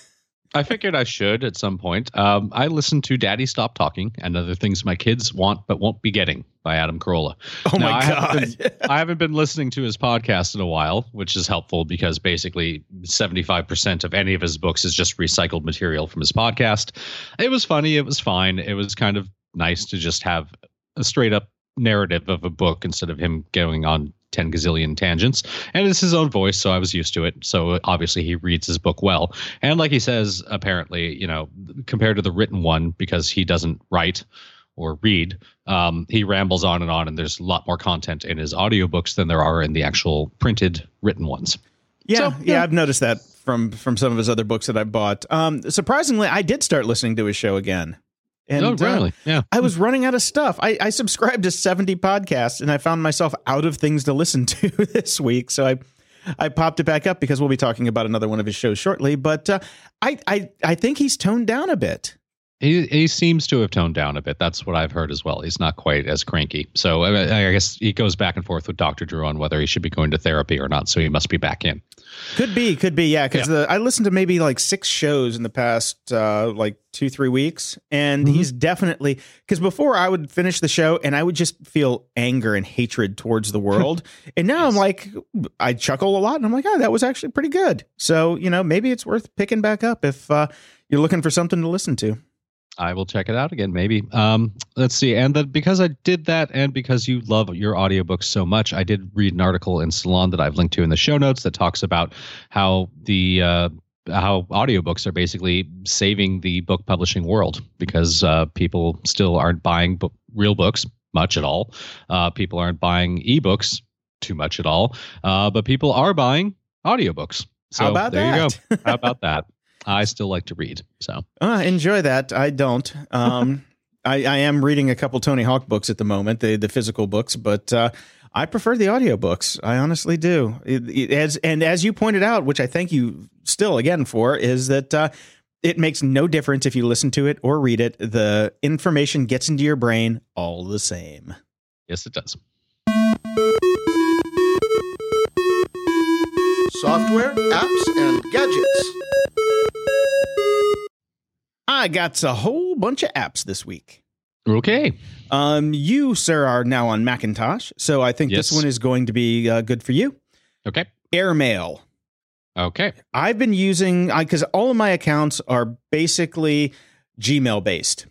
I figured I should at some point. Um, I listened to Daddy Stop Talking and Other Things My Kids Want But Won't Be Getting by Adam Carolla. oh no, my I haven't god! I haven't been listening to his podcast in a while, which is helpful because basically 75% of any of his books is just recycled material from his podcast. It was funny. It was fine. It was kind of nice to just have a straight up narrative of a book instead of him going on 10 gazillion tangents. And it's his own voice, so I was used to it. So obviously he reads his book well. And like he says, apparently, you know, compared to the written one, because he doesn't write or read, um, he rambles on and on, and there's a lot more content in his audiobooks than there are in the actual printed written ones. yeah, So, yeah, yeah. I've noticed that from from some of his other books that I bought. Um, surprisingly, I did start listening to his show again. And, oh, uh, really? yeah. I was running out of stuff. I, I subscribed to 70 podcasts and I found myself out of things to listen to this week. So I I popped it back up because we'll be talking about another one of his shows shortly. But uh, I, I I think he's toned down a bit. He he seems to have toned down a bit. That's what I've heard as well. He's not quite as cranky. So I, I guess he goes back and forth with Doctor Drew on whether he should be going to therapy or not. So he must be back in. Could be, could be, yeah. Because I listened to maybe like six shows in the past uh, like two, three weeks, and Mhm. he's definitely because before I would finish the show and I would just feel anger and hatred towards the world, and now I'm like, I chuckle a lot, and I'm like, oh, that was actually pretty good. So you know, maybe it's worth picking back up if uh, you're looking for something to listen to. I will check it out again, maybe. Um, let's see. And then because I did that, and because you love your audiobooks so much, I did read an article in Salon that I've linked to in the show notes that talks about how the uh, how audiobooks are basically saving the book publishing world because uh, people still aren't buying book, real books much at all. Uh, people aren't buying ebooks too much at all, uh, but people are buying audiobooks. So How about there that? you go. How about that? I still like to read. So Uh, enjoy that. I don't. Um, I, I am reading a couple Tony Hawk books at the moment, the the physical books, but uh, I prefer the audiobooks. I honestly do. It, it, as and as you pointed out, which I thank you still again for, is that uh, it makes no difference if you listen to it or read it. The information gets into your brain all the same. yes, it does. Software, apps, and gadgets. I got a whole bunch of apps this week. Okay. Um, you, sir, are now on Macintosh, so I think this one is going to be uh, good for you. Okay. Airmail. Okay. I've been using because all of my accounts are basically Gmail based.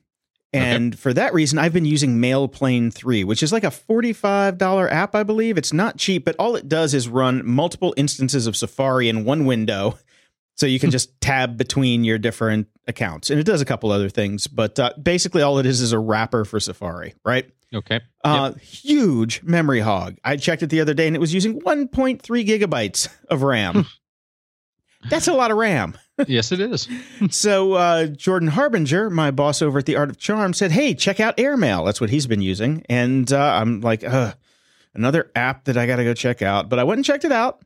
And for that reason, I've been using MailPlane 3, which is like a $45 app, I believe. It's not cheap, but all it does is run multiple instances of Safari in one window. So you can just tab between your different accounts. And it does a couple other things, but uh, basically all it is is a wrapper for Safari, right? Okay. Uh, Huge memory hog. I checked it the other day and it was using 1.3 gigabytes of RAM. That's a lot of RAM. yes, it is. So uh, Jordan Harbinger, my boss over at the Art of Charm, said, "Hey, check out Airmail. That's what he's been using." And uh, I'm like, uh, another app that I got to go check out. But I went and checked it out,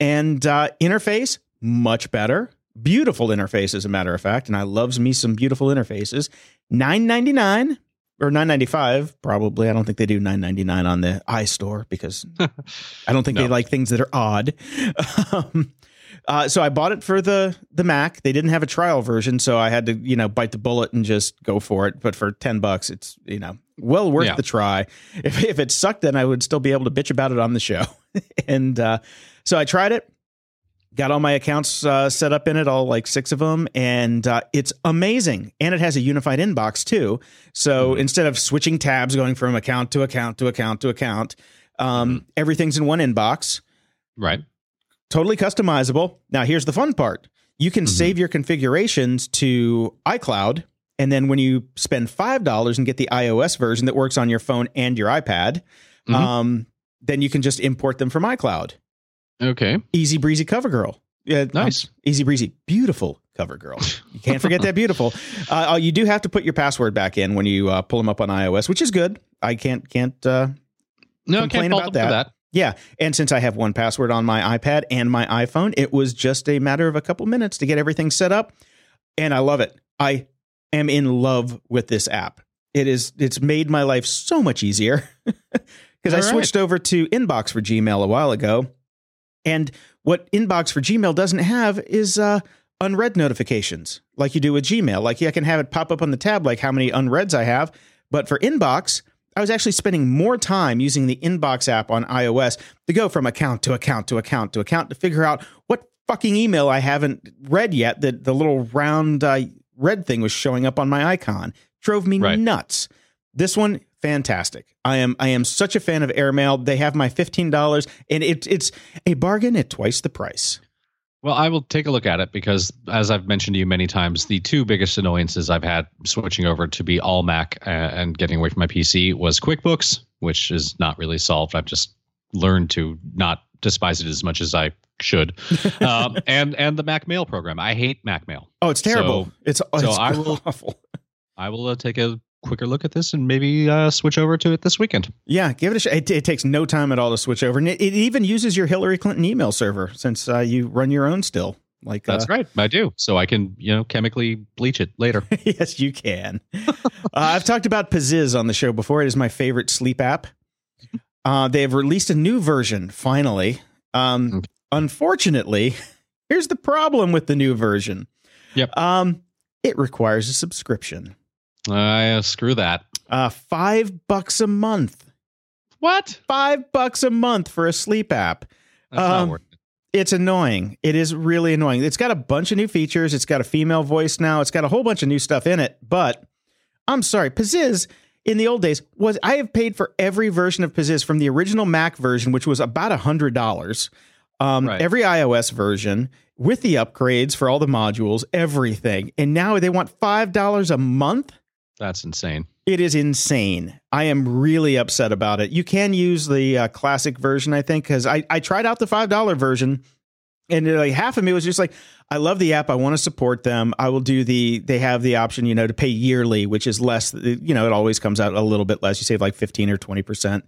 and uh, interface much better. Beautiful interface, as a matter of fact, and I loves me some beautiful interfaces. Nine ninety nine or nine ninety five, probably. I don't think they do nine ninety nine on the iStore because I don't think they like things that are odd. um, uh, so I bought it for the the Mac. They didn't have a trial version, so I had to you know bite the bullet and just go for it. But for ten bucks, it's you know well worth Yeah. the try. If if it sucked, then I would still be able to bitch about it on the show. and uh, so I tried it. Got all my accounts uh, set up in it, all like six of them, and uh, it's amazing. And it has a unified inbox too. So instead of switching tabs, going from account to account to account to account, um, everything's in one inbox Right. totally customizable. Now, here's the fun part you can Mhm. save your configurations to iCloud. And then when you spend $5 and get the iOS version that works on your phone and your iPad, Mhm. um, then you can just import them from iCloud. Okay. Easy breezy cover girl. Yeah, Nice. um, easy breezy, beautiful cover girl. You can't forget that beautiful. Uh, oh, you do have to put your password back in when you uh, pull them up on iOS, which is good. I can't can't uh, No, Complain can't fault about that. that. Yeah, and since I have one password on my iPad and my iPhone, it was just a matter of a couple minutes to get everything set up, and I love it. I am in love with this app. It is it's made my life so much easier because I right. switched over to Inbox for Gmail a while ago, and what Inbox for Gmail doesn't have is uh, unread notifications like you do with Gmail. Like yeah, I can have it pop up on the tab like how many unreads I have, but for Inbox. I was actually spending more time using the Inbox app on iOS to go from account to account to account to account to figure out what fucking email I haven't read yet that the little round uh, red thing was showing up on my icon. Drove me Right. nuts. This one, fantastic. I am I am such a fan of Airmail. They have my fifteen dollars, and it, it's a bargain at twice the price. Well, I will take a look at it because, as I've mentioned to you many times, the two biggest annoyances I've had switching over to be all Mac uh, and getting away from my PC was QuickBooks, which is not really solved. I've just learned to not despise it as much as I should, um, and and the Mac Mail program. I hate Mac Mail. Oh, it's terrible. So- it's it's so I will- awful. I will uh, take a quicker look at this and maybe uh, switch over to it this weekend. Yeah, give it a shot. It, it takes no time at all to switch over, and it, it even uses your Hillary Clinton email server since uh, you run your own still. Like That's uh, right. I do. So I can, you know, chemically bleach it later. yes, you can. uh, I've talked about Pzizz on the show before. It is my favorite sleep app. Uh, they have released a new version finally. Um, Okay. Unfortunately, here's the problem with the new version. Yep. Um, it requires a subscription. Uh, screw that. Uh, five bucks a month. What? Five bucks a month for a sleep app. That's Um, not worth it. It's annoying. It is really annoying. It's got a bunch of new features. It's got a female voice now. It's got a whole bunch of new stuff in it. But I'm sorry, Pzizz in the old days was I have paid for every version of Pzizz from the original Mac version, which was about a hundred dollars. Um, Right. Every iOS version with the upgrades for all the modules, everything, and now they want five dollars a month. That's insane. It is insane. I am really upset about it. You can use the uh, classic version, I think, because I, I tried out the five dollar version, and like half of me was just like, I love the app. I want to support them. I will do the. They have the option, you know, to pay yearly, which is less. You know, it always comes out a little bit less. You save like fifteen or twenty percent.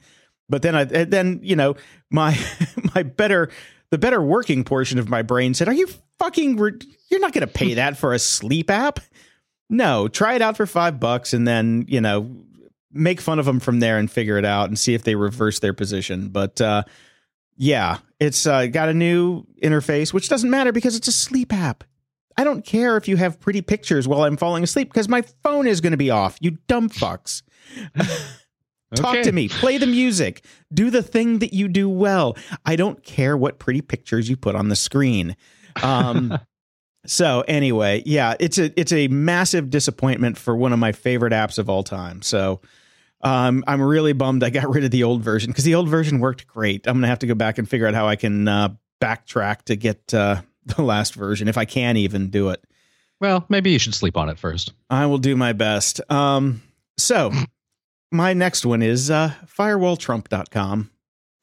But then I then you know my my better the better working portion of my brain said, "Are you fucking? Re- you're not going to pay that for a sleep app." No, try it out for five bucks and then, you know, make fun of them from there and figure it out and see if they reverse their position. But uh, yeah, it's uh, got a new interface, which doesn't matter because it's a sleep app. I don't care if you have pretty pictures while I'm falling asleep because my phone is going to be off. You dumb fucks. Talk Okay. to me. Play the music. Do the thing that you do well. I don't care what pretty pictures you put on the screen. Um, so anyway, yeah, it's a it's a massive disappointment for one of my favorite apps of all time. So um, I'm really bummed I got rid of the old version because the old version worked great. I'm gonna have to go back and figure out how I can uh, backtrack to get uh, the last version if I can even do it. Well, maybe you should sleep on it first. I will do my best. Um, so my next one is uh, firewalltrump.com.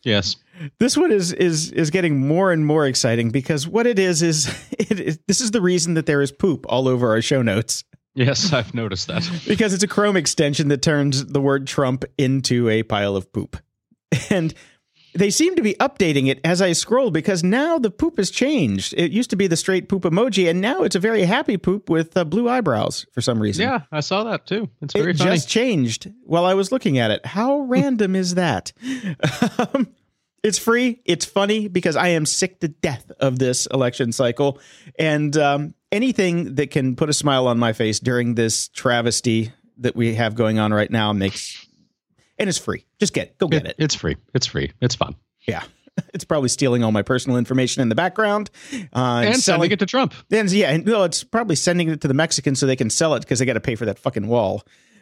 Yes. This one is is is getting more and more exciting because what it is is it is this is the reason that there is poop all over our show notes Yes, I've noticed that. because it's a Chrome extension that turns the word Trump into a pile of poop. And they seem to be updating it as I scroll because now the poop has changed. It used to be the straight poop emoji, and now it's a very happy poop with uh, blue eyebrows for some reason. Yeah, I saw that too. It's it very funny. just changed while I was looking at it. How random is that? Um, it's free. It's funny because I am sick to death of this election cycle, and um, anything that can put a smile on my face during this travesty that we have going on right now makes. And it's free. Just get it. go get it. It's free. It's free. It's fun. Yeah. It's probably stealing all my personal information in the background uh, And sending it to Trump. And yeah, and no, it's probably sending it to the Mexicans so they can sell it because they got to pay for that fucking wall.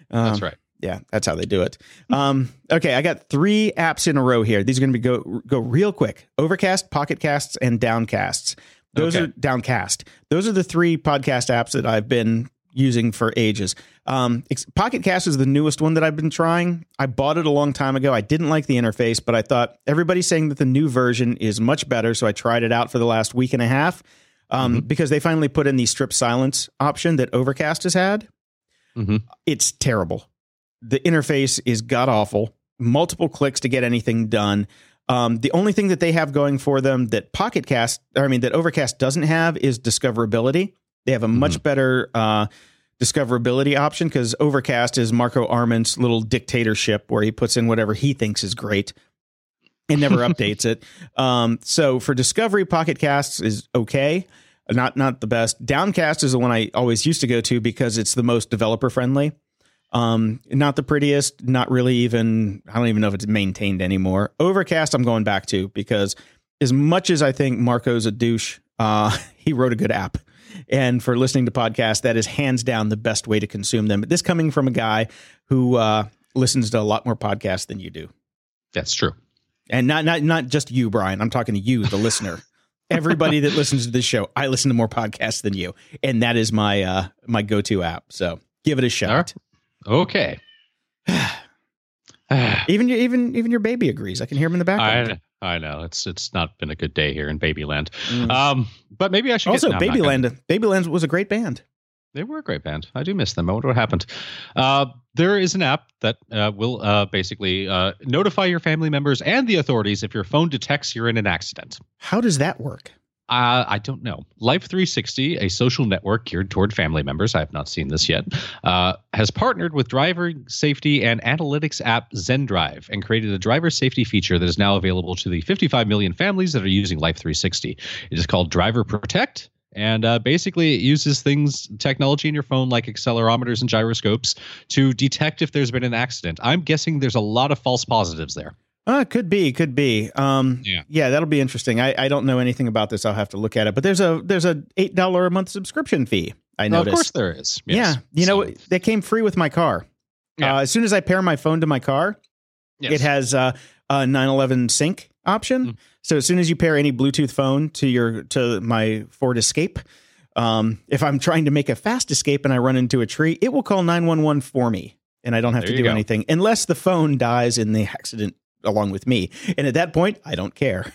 Um, That's right. Yeah, that's how they do it. Um, okay, I got three apps in a row here. These are going to be go go real quick. Overcast, Pocket Casts, and Downcasts. Those Okay. are Downcast. Those are the three podcast apps that I've been using for ages. Um, Pocket Cast is the newest one that I've been trying. I bought it a long time ago. I didn't like the interface, but I thought everybody's saying that the new version is much better, so I tried it out for the last week and a half. Um, Because they finally put in the strip silence option that Overcast has had Mhm. it's terrible. The interface is god awful. Multiple clicks to get anything done. Um, the only thing that they have going for them that Pocket Cast, I mean, that Overcast doesn't have is discoverability. They have a much better uh, discoverability option because Overcast is Marco Arment's little dictatorship where he puts in whatever he thinks is great and never updates it. Um, so for discovery, Pocket Casts is okay, not not the best. Downcast is the one I always used to go to because it's the most developer friendly. Um, not the prettiest, not really even. I don't even know if it's maintained anymore. Overcast, I'm going back to because as much as I think Marco's a douche, uh, he wrote a good app. And for listening to podcasts, that is hands down the best way to consume them. But this coming from a guy who uh, listens to a lot more podcasts than you do That's true. and not not not just you, Brian. I'm talking to you, the listener. Everybody that listens to this show, I listen to more podcasts than you, and that is my uh my go to app. So give it a shot. Okay. Even your even even your baby agrees. I can hear him in the background. I I know it's it's not been a good day here in Babyland. Mm. Um, but maybe I should also, get, no, I'm gonna- Babyland Babyland was a great band. They were a great band. I do miss them. I wonder what happened. Uh, there is an app that uh, will uh, basically uh, notify your family members and the authorities if your phone detects you're in an accident. How does that work? Uh, I don't know. Life 360, a social network geared toward family members, I have not seen this yet, uh, has partnered with driver safety and analytics app ZenDrive and created a driver safety feature that is now available to the 55 million families that are using Life 360. It is called Driver Protect. And uh, basically, it uses things, technology in your phone like accelerometers and gyroscopes to detect if there's been an accident. I'm guessing there's a lot of false positives there. Uh, could be, could be. Um, Yeah. yeah, that'll be interesting. I, I don't know anything about this. I'll have to look at it. But there's a there's a eight dollar a month subscription fee. I Well, of course, there is. Yes. Yeah, you know So, they came free with my car. Yeah. Uh, as soon as I pair my phone to my car, yes. it has uh, a 911 sync option. Mm. So as soon as you pair any Bluetooth phone to your to my Ford Escape, um, if I'm trying to make a fast escape and I run into a tree, it will call 911 for me, and I don't have There to do go. anything unless the phone dies in the accident along with me. And at that point, I don't care.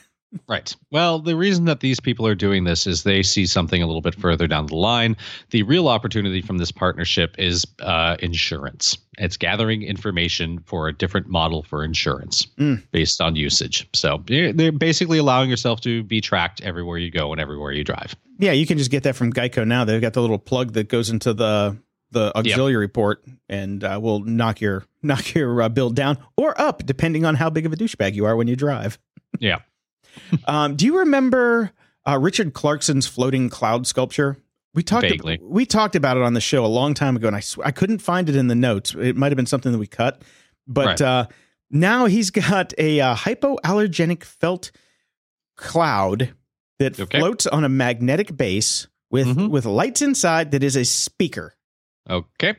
Right. Well, the reason that these people are doing this is they see something a little bit further down the line. The real opportunity from this partnership is uh, insurance. It's gathering information for a different model for insurance Mm. based on usage. So they're they're basically allowing yourself to be tracked everywhere you go and everywhere you drive. Yeah, you can just get that from Geico now. They've got the little plug that goes into the the auxiliary port and uh, will knock your knock your uh, bill down or up depending on how big of a douchebag you are when you drive. Yeah. Um, do you remember uh, Richard Clarkson's floating cloud sculpture? We talked Vaguely. we talked about it on the show a long time ago, and I sw- I couldn't find it in the notes. It might have been something that we cut, but Right. uh, now he's got a uh, hypoallergenic felt cloud that Okay. floats on a magnetic base with Mhm. with lights inside that is a speaker. Okay.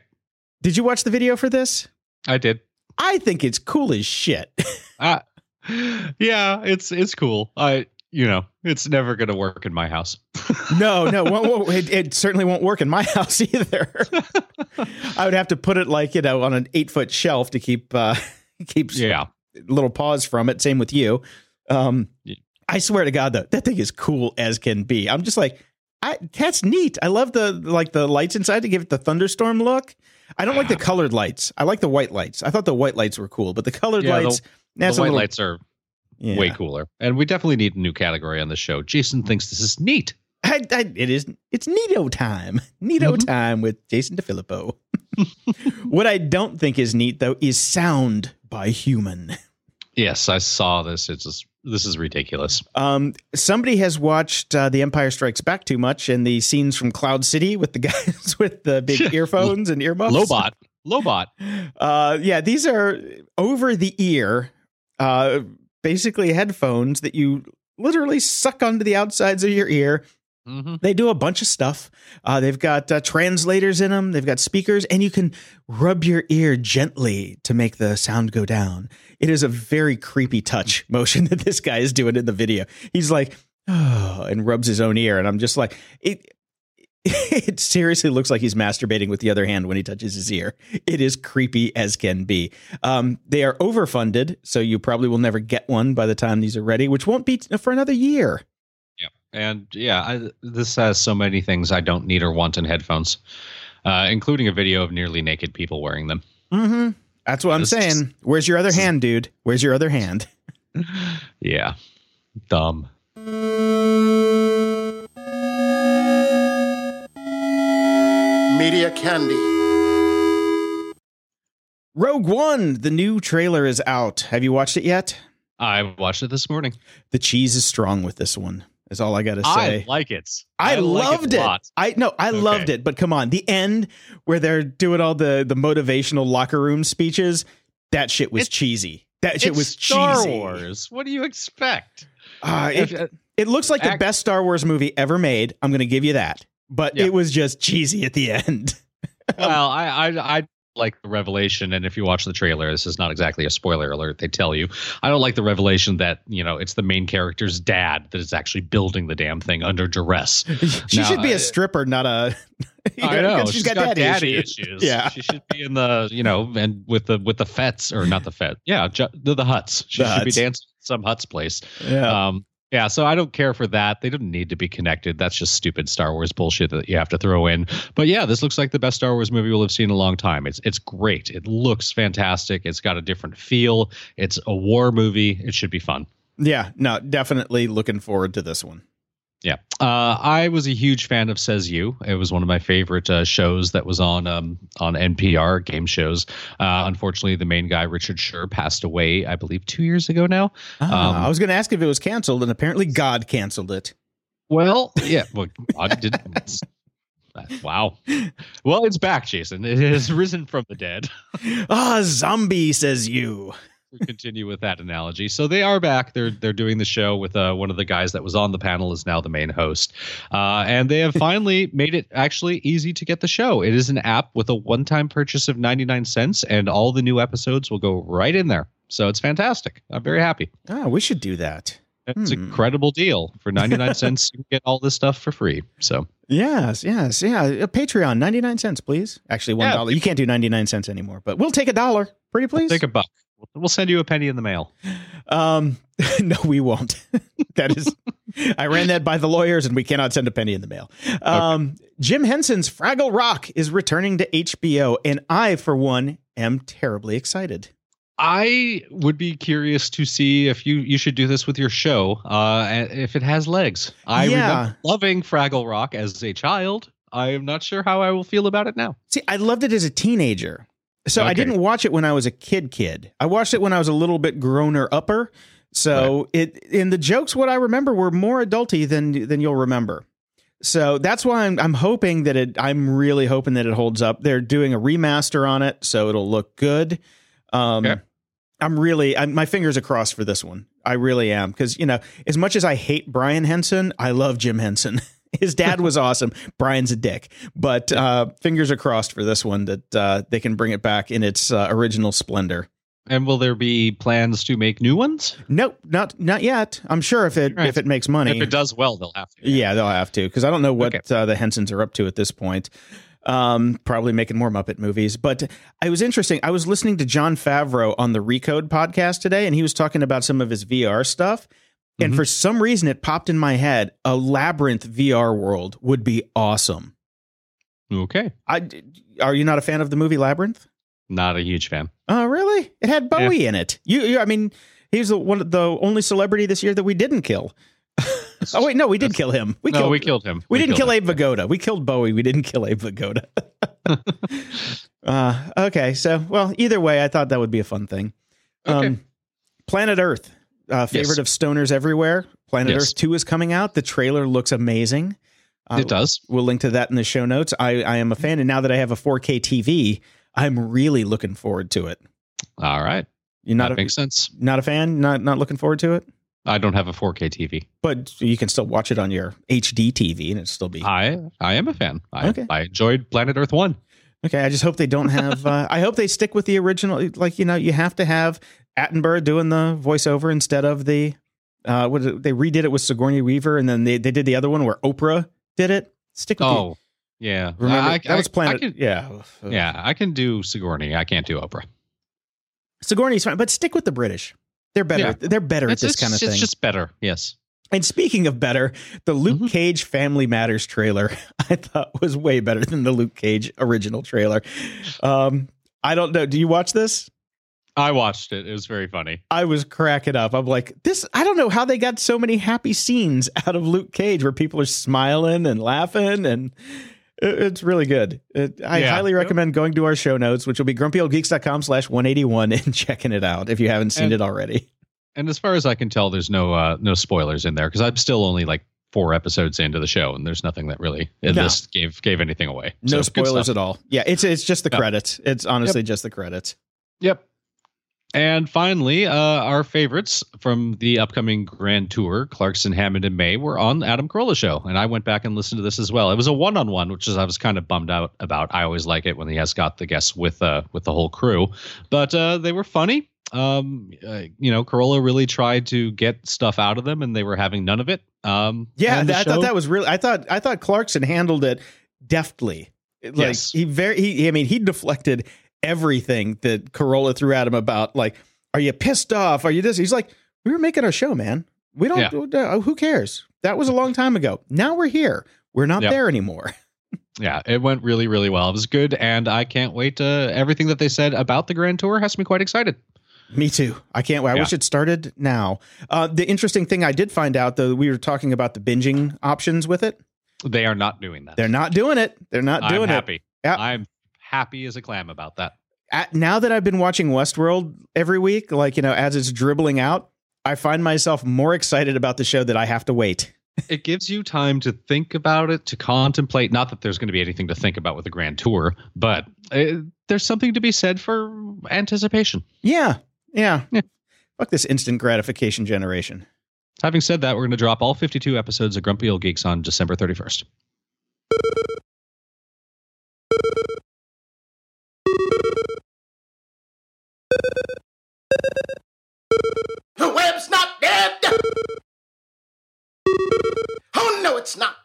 Did you watch the video for this? I did. I think it's cool as shit. Uh, yeah, it's it's cool. I you know, it's never going to work in my house. No, no, it, it certainly won't work in my house either. I would have to put it like you know on an eight foot shelf to keep uh, keep yeah. little paws from it. Same with you. Um. I swear to God, though, that thing is cool as can be. I'm just like, I, that's neat. I love the like the lights inside to give it the thunderstorm look. I don't like the colored lights. I like the white lights. I thought the white lights were cool, but the colored Yeah, the- lights. the a white little- lights are yeah. way cooler. And we definitely need a new category on the show. Jason thinks this is neat. I, I, it is. It's Neato time. Neato Mhm. time with Jason DeFilippo. what I don't think is neat though is sound by human. Yes, I saw this. It's just this is ridiculous. Um, somebody has watched uh, The Empire Strikes Back too much, and the scenes from Cloud City with the guys with the big earphones and earmuffs. Lobot. Lobot. Uh, yeah, these are over the ear, uh, basically headphones that you literally suck onto the outsides of your ear. Hmm They do a bunch of stuff. Uh, they've got uh, translators in them. They've got speakers, and you can rub your ear gently to make the sound go down. It is a very creepy touch motion that this guy is doing in the video. He's like, oh, and rubs his own ear, and I'm just like, it. It seriously looks like he's masturbating with the other hand when he touches his ear. It is creepy as can be. Um, they are overfunded, so you probably will never get one by the time these are ready, which won't be for another year. And yeah, I, this has so many things I don't need or want in headphones, uh, including a video of nearly naked people wearing them. Mm-hmm. That's what I'm This is- saying. Where's your other hand, dude? Where's your other hand? Yeah, dumb. Media Candy. Rogue One, the new trailer is out. Have you watched it yet? I watched it this morning. The cheese is strong with this one. Is all I got to say. I like it. I, like loved a it. lot. I no, I Okay. loved it. But come on, the end where they're doing all the the motivational locker room speeches, that shit was It's- cheesy. That shit was Star cheesy. Wars. What do you expect? Uh, it, it looks like the best Star Wars movie ever made. I'm going to give you that. But Yeah. it was just cheesy at the end. well, I, I I like the revelation, and if you watch the trailer, this is not exactly a spoiler alert. They tell you. I don't like the revelation that you know it's the main character's dad that is actually building the damn thing under duress. she Now, should be a stripper, not a. I know because she's got, daddy, issues. Yeah. she should be in the you know and with the with the fets or not the fet. Yeah, ju- the the huts. She The should be dancing some huts place. Yeah. Um, yeah, so I don't care for that. They don't need to be connected. That's just stupid Star Wars bullshit that you have to throw in. But yeah, this looks like the best Star Wars movie we'll have seen in a long time. It's it's great. It looks fantastic. It's got a different feel. It's a war movie. It should be fun. yeah. No, definitely looking forward to this one. Yeah, uh, I was a huge fan of Says You. It was one of my favorite uh, shows that was on um, on NPR game shows. Uh, unfortunately, the main guy Richard Sher passed away, I believe, two years ago now. Ah, Um, I was going to ask if it was canceled, and apparently God canceled it. Well, yeah, well, I did. it's- Wow. Well, it's back, Jason. It has risen from the dead. Ah, zombie says you. Continue with that analogy. So they are back. They're they're doing the show with uh, one of the guys that was on the panel is now the main host, uh, and they have finally made it actually easy to get the show. It is an app with a one-time purchase of ninety nine cents, and all the new episodes will go right in there. So it's fantastic. I'm very happy. Ah, we should do that. It's Hmm. a incredible deal for ninety nine cents. You can get all this stuff for free. So Yes, yes, yeah. A Patreon, 99 cents, please. Actually, $1. Yeah. You can't do 99 cents anymore, but we'll take a dollar. Pretty please. take a buck. We'll- send you a penny in the mail. Um, no, we won't. that is, I ran that by the lawyers, and we cannot send a penny in the mail. Um, Jim Henson's Fraggle Rock is returning to HBO, and I, for one, am terribly excited. I would be curious to see if you you should do this with your show, uh, if it has legs. I Yeah. remember loving Fraggle Rock as a child. I am not sure how I will feel about it now. See, I loved it as a teenager. So I didn't watch it when I was a kid kid. I watched it when I was a little bit growner upper. So it in the jokes what I remember were more adulty than than you'll remember. So that's why I'm I'm hoping that it I'm really hoping that it holds up. They're doing a remaster on it so it'll look good. Um Okay. I'm really I'm, my fingers are crossed for this one. I really am cuz you know, as much as I hate Brian Henson, I love Jim Henson. His dad was awesome. Brian's a dick, but uh, fingers are crossed for this one that uh, they can bring it back in its uh, original splendor. And will there be plans to make new ones? Nope, not not yet. I'm sure if it Right. if it makes money, If it does well, they'll have to. yeah, they'll have to because I don't know what Okay. uh, the Hensons are up to at this point. Um, probably making more Muppet movies, but it was interesting. I was listening to Jon Favreau on the Recode podcast today, and he was talking about some of his VR stuff. And Mhm. for some reason, it popped in my head: a labyrinth VR world would be awesome. Okay. I are you not a fan of the movie Labyrinth? Not a huge fan. Oh, really? It had Bowie in it. You, you I mean, he's the one, the only celebrity this year that we didn't kill. oh wait, no, we did kill him. We no, killed. we killed him. we, didn't kill him. Abe Vigoda. We killed Bowie. We didn't kill Abe Vigoda. uh, okay, so well, either way, I thought that would be a fun thing. Okay. Um, Planet Earth, uh, favorite Yes. of stoners everywhere. Planet Yes. Earth Two is coming out. The trailer looks amazing. Uh, it does. We'll link to that in the show notes. I, I am a fan, and now that I have a 4K TV, I'm really looking forward to it. All right. You're not that a, makes sense. not a fan, not not looking forward to it, I don't have a 4K TV. but you can still watch it on your HD TV, and it still be I I am a fan. I, Okay. I enjoyed Planet Earth One. okay. I just hope they don't have. uh, I hope they stick with the original. Like you know, you have to have Attenborough doing the voiceover instead of the. Uh, what it? they redid it with Sigourney Weaver, and then they they did the other one where Oprah did it. Stick with Oh, yeah. remember I, that was I- Planet. I can, yeah, yeah, I can do Sigourney. I can't do Oprah. Sigourney's fine, but stick with the British. They're better. Yeah. They're better It's, at this kind of thing. it's just better. Yes. And speaking of better, the Luke Mhm. Cage Family Matters trailer I thought was way better than the Luke Cage original trailer. Um, I don't know. Do you watch this? I watched it. It was very funny. I was cracking up. I'm like, this. I don't know how they got so many happy scenes out of Luke Cage where people are smiling and laughing, and it- it's really good. It, I Yeah. highly recommend going to our show notes, which will be grumpyoldgeeks.com slash 181 and checking it out if you haven't seen And- it already. And as far as I can tell, there's no uh, no spoilers in there because I'm still only like four episodes into the show, and there's nothing that really in No. this gave gave anything away. No So, spoilers at all. Yeah, it's it's just the Yeah. credits. It's honestly just the credits. Yep. And finally, uh, our favorites from the upcoming Grand Tour, Clarkson, Hammond, and May, were on Adam Carolla show, and I went back and listened to this as well. It was a one-on-one, which is I was kind of bummed out about. I always like it when he has got the guests with uh, with the whole crew, but uh, they were funny. Um, uh, you know, Carolla really tried to get stuff out of them, and they were having none of it. Um, Yeah, that, I thought that was really. I thought I thought Clarkson handled it deftly. Like Yes. he very. He, I mean, he deflected everything that Carolla threw at him about. Like, are you pissed off? Are you this? He's like, we were making our show, man. We don't. uh, who cares? That was a long time ago. Now we're here. We're not Yep. there anymore. yeah, it went really, really well. It was good, and I can't wait to everything that they said about the Grand Tour has me quite excited. Me too. I can't wait. I Yeah. wish it started now. Uh, the interesting thing I did find out, though, we were talking about the binging options with it. They are not doing that. They're not doing it. They're not doing I'm it. happy. Yeah. I'm happy as a clam about that. At, now that I've been watching Westworld every week, like, you know, as it's dribbling out, I find myself more excited about the show that I have to wait. It gives you time to think about it, to contemplate. Not that there's going to be anything to think about with the grand tour, but uh, there's something to be said for anticipation. Yeah. Yeah. Yeah. Fuck this instant gratification generation. Having said that, we're going to drop all 52 episodes of Grumpy Old Geeks on December 31st. The web's not dead! Oh, no, it's not.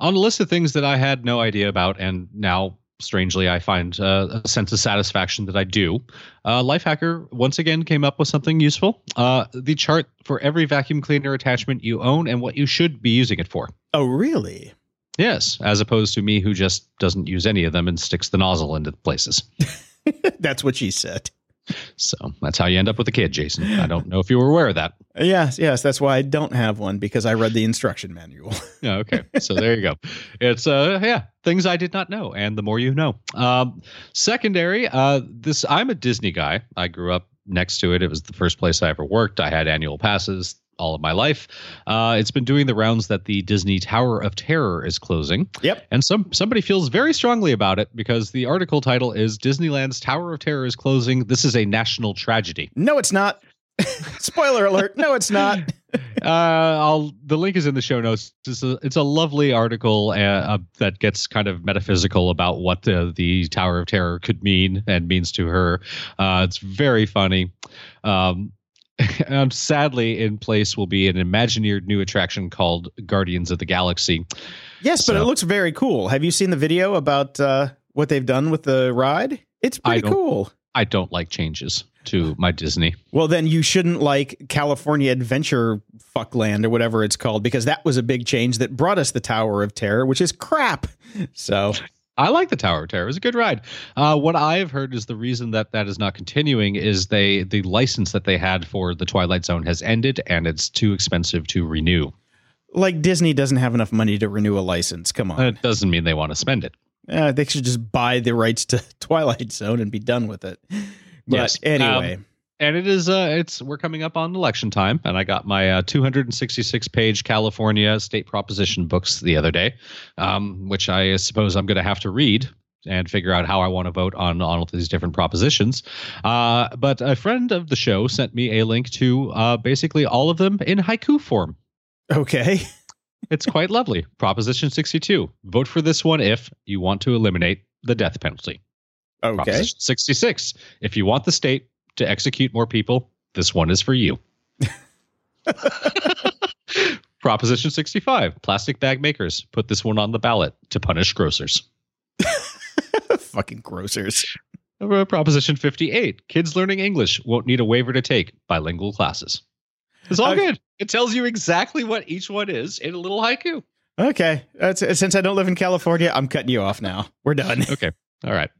On a list of things that I had no idea about, and now strangely I find uh, a sense of satisfaction that I do. Uh, Lifehacker once again came up with something useful: uh, the chart for every vacuum cleaner attachment you own and what you should be using it for. Oh, really? Yes, as opposed to me who just doesn't use any of them and sticks the nozzle into the places. That's what she said. So that's how you end up with a kid, Jason. I don't know if you were aware of that. Yes, yes. That's why I don't have one because I read the instruction manual. Yeah, okay. So there you go. It's uh yeah, things I did not know, and the more you know. Um secondary, uh this I'm a Disney guy. I grew up next to it. It was the first place I ever worked. I had annual passes all of my life. Uh it's been doing the rounds that the Disney Tower of Terror is closing. Yep. And some somebody feels very strongly about it because the article title is Disneyland's Tower of Terror is closing. This is a national tragedy. No, it's not. Spoiler alert. No, it's not. uh, I'll the link is in the show notes. It's a, it's a lovely article uh, uh, that gets kind of metaphysical about what the, the Tower of Terror could mean and means to her. Uh, it's very funny. Um, and sadly, in place will be an imagineered new attraction called Guardians of the Galaxy. Yes, but it looks very cool. Have you seen the video about uh, what they've done with the ride? It's pretty don't- cool. I don't like changes to my Disney. Well, then you shouldn't like California Adventure Fuckland or whatever it's called because that was a big change that brought us the Tower of Terror, which is crap. So, I like the Tower of Terror. It was a good ride. Uh, what I have heard is the reason that that is not continuing is they the license that they had for the Twilight Zone has ended and it's too expensive to renew. like Disney doesn't have enough money to renew a license. Come on. It doesn't mean they want to spend it. Uh, they should just buy the rights to Twilight Zone and be done with it. But Yes. anyway, And it is uh it's we're coming up on election time and I got my uh, 266 page California state proposition books the other day, um, which I suppose I'm going to have to read and figure out how I want to vote on on all these different propositions. Uh, but a friend of the show sent me a link to uh, basically all of them in haiku form. okay. It's quite lovely. Proposition 62. Vote for this one if you want to eliminate the death penalty. Okay. Proposition 66. If you want the state to execute more people, this one is for you. Proposition 65. Plastic bag makers. Put this one on the ballot to punish grocers. Fucking grocers. Uh, Proposition 58. Kids learning English won't need a waiver to take bilingual classes. It's all Uh, good. It tells you exactly what each one is in a little haiku. Okay. That's, since I don't live in California, I'm cutting you off now. We're done. Okay. All right.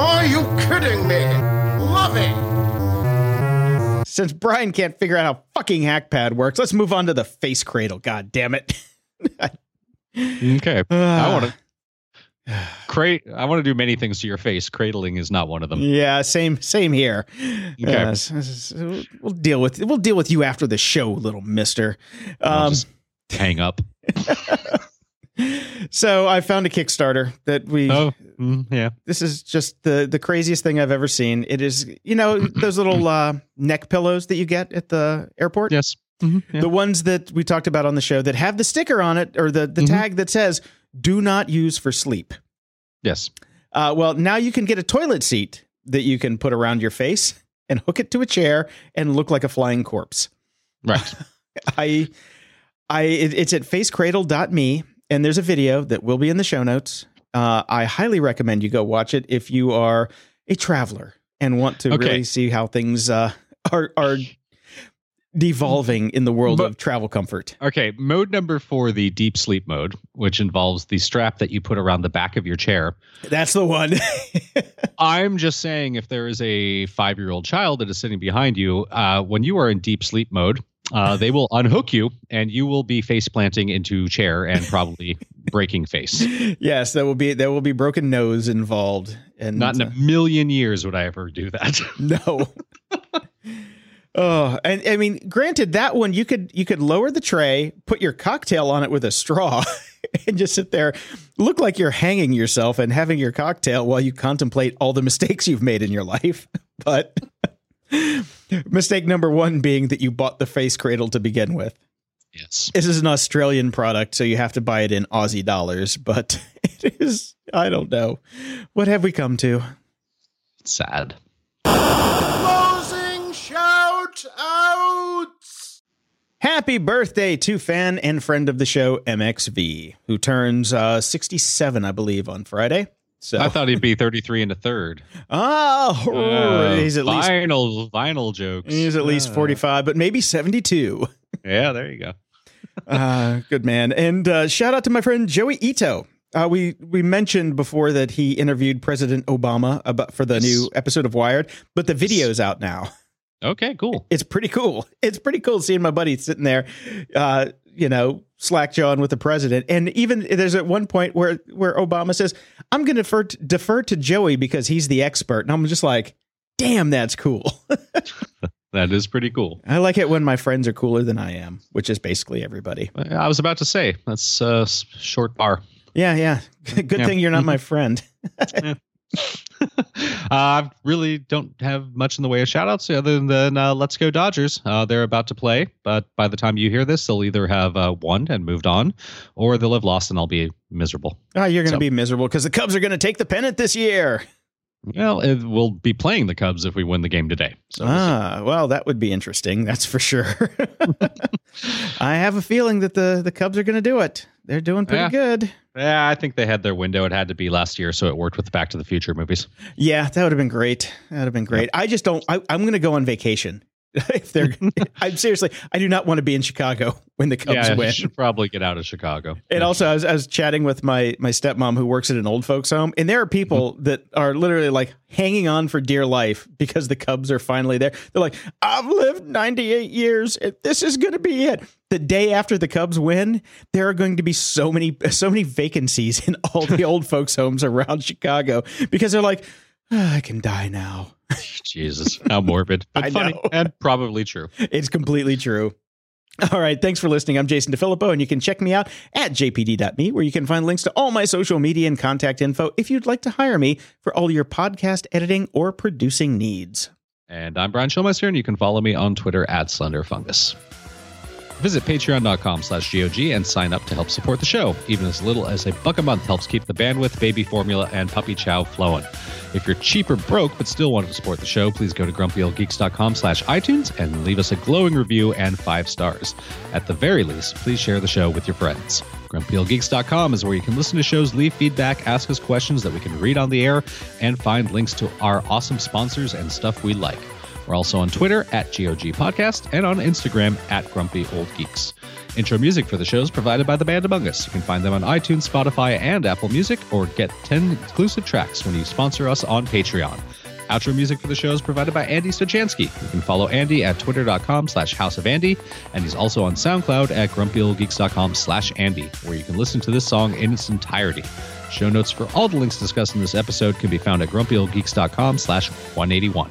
Are you kidding me? Loving. Since Brian can't figure out how fucking Hackpad works, let's move on to the face cradle. God damn it. Okay. I Ah. want to crate. I want to do many things to your face. Cradling is not one of them. Yeah, same same here. Okay. Uh, we'll deal with we'll deal with you after the show, little mister. Um, just hang up. so I found a Kickstarter that we Oh, mm, yeah. this is just the the craziest thing I've ever seen. It is, you know, those little uh, neck pillows that you get at the airport. Yes. Mhm, yeah. The ones that we talked about on the show that have the sticker on it or the, the Mhm. tag that says "Do not use for sleep." Yes. Uh, well, now you can get a toilet seat that you can put around your face and hook it to a chair and look like a flying corpse. Right. I, I, it, it's at facecradle.me and there's a video that will be in the show notes. Uh, I highly recommend you go watch it if you are a traveler and want to Okay. really see how things uh, are are devolving in the world But- of travel comfort. Okay, mode number four, the deep sleep mode, which involves the strap that you put around the back of your chair. That's the one. I'm just saying, if there is a five year old child that is sitting behind you, uh, when you are in deep sleep mode, uh, they will unhook you and you will be face planting into chair and probably breaking face. yes, there will be there will be broken nose involved, and Not in uh, a million years would I ever do that. No. oh, and I mean, granted, that one you could you could lower the tray, put your cocktail on it with a straw, and just sit there, look like you're hanging yourself and having your cocktail while you contemplate all the mistakes you've made in your life. But mistake number one being that you bought the face cradle to begin with. yes. This is an Australian product, so you have to buy it in Aussie dollars. But it is, I don't know, what have we come to? Sad. Closing shout outs! Happy birthday to fan and friend of the show, MXV, who turns uh, 67, I believe, on Friday. So, I thought he'd be 33 and a third. oh, Uh, he's at least vinyl, vinyl jokes. he's at least Uh, 45, but maybe 72. Yeah, there you go. uh, good man. And uh, shout out to my friend Joi Ito. Uh, we we mentioned before that he interviewed President Obama about for the Yes. new episode of Wired, but the video's out now. Okay, cool. it's pretty cool. It's pretty cool seeing my buddy sitting there, uh, you know, slack jawing with the president. And even there's at one point where where Obama says, "I'm going to defer to, defer to Joi because he's the expert," and I'm just like, "Damn, that's cool." That is pretty cool. I like it when my friends are cooler than I am, which is basically everybody. I was about to say that's a short bar. Yeah, yeah. Good Yeah. thing you're not my friend. uh, I really don't have much in the way of shout outs other than uh, Let's Go Dodgers. Uh, they're about to play, but by the time you hear this, they'll either have uh, won and moved on, or they'll have lost and I'll be miserable. Oh, you're going to So- be miserable because the Cubs are going to take the pennant this year. Well, it, we'll be playing the Cubs if we win the game today. So we'll. Ah, well, that would be interesting. That's for sure. I have a feeling that the the Cubs are going to do it. They're doing pretty Yeah. good. yeah, I think they had their window. It had to be last year, so it worked with the Back to the Future movies. Yeah, that would have been great. That would have been great. I just don't. I, I'm going to go on vacation. if they're, I'm seriously. I do not want to be in Chicago when the Cubs yeah, win. you should probably get out of Chicago. And also, I was, I was chatting with my my stepmom who works at an old folks home, and there are people Mm-hmm. that are literally like hanging on for dear life because the Cubs are finally there. They're like, "I've lived 98 years, and this is going to be it." The day after the Cubs win, there are going to be so many so many vacancies in all the old folks homes around Chicago because they're like, "Ah, Ah, "I can die now." Jesus, how morbid, but I funny know. and probably true. It's completely true. All right. Thanks for listening. I'm Jason DeFilippo, and you can check me out at jpd.me, where you can find links to all my social media and contact info if you'd like to hire me for all your podcast editing or producing needs. And I'm Brian Schulmeister, and you can follow me on Twitter at SlenderFungus. Visit patreon.com slash GOG and sign up to help support the show. Even as little as a buck a month helps keep the bandwidth, baby formula, and puppy chow flowing. If you're cheap or broke but still want to support the show, please go to grumpyoldgeeks.com slash iTunes and leave us a glowing review and five stars. At the very least, please share the show with your friends. GrumpyOldGeeks.com is where you can listen to shows, leave feedback, ask us questions that we can read on the air, and find links to our awesome sponsors and stuff we like. We're also on Twitter at GOG Podcast and on Instagram at Grumpy Old Geeks. Intro music for the show is provided by the band Among Us. You can find them on iTunes, Spotify, and Apple Music, or get 10 exclusive tracks when you sponsor us on Patreon. Outro music for the show is provided by Andy Stojansky. You can follow Andy at twitter.com slash house of Andy, and he's also on SoundCloud at grumpyoldgeeks.com slash Andy, where you can listen to this song in its entirety. Show notes for all the links discussed in this episode can be found at grumpyoldgeeks.com slash 181.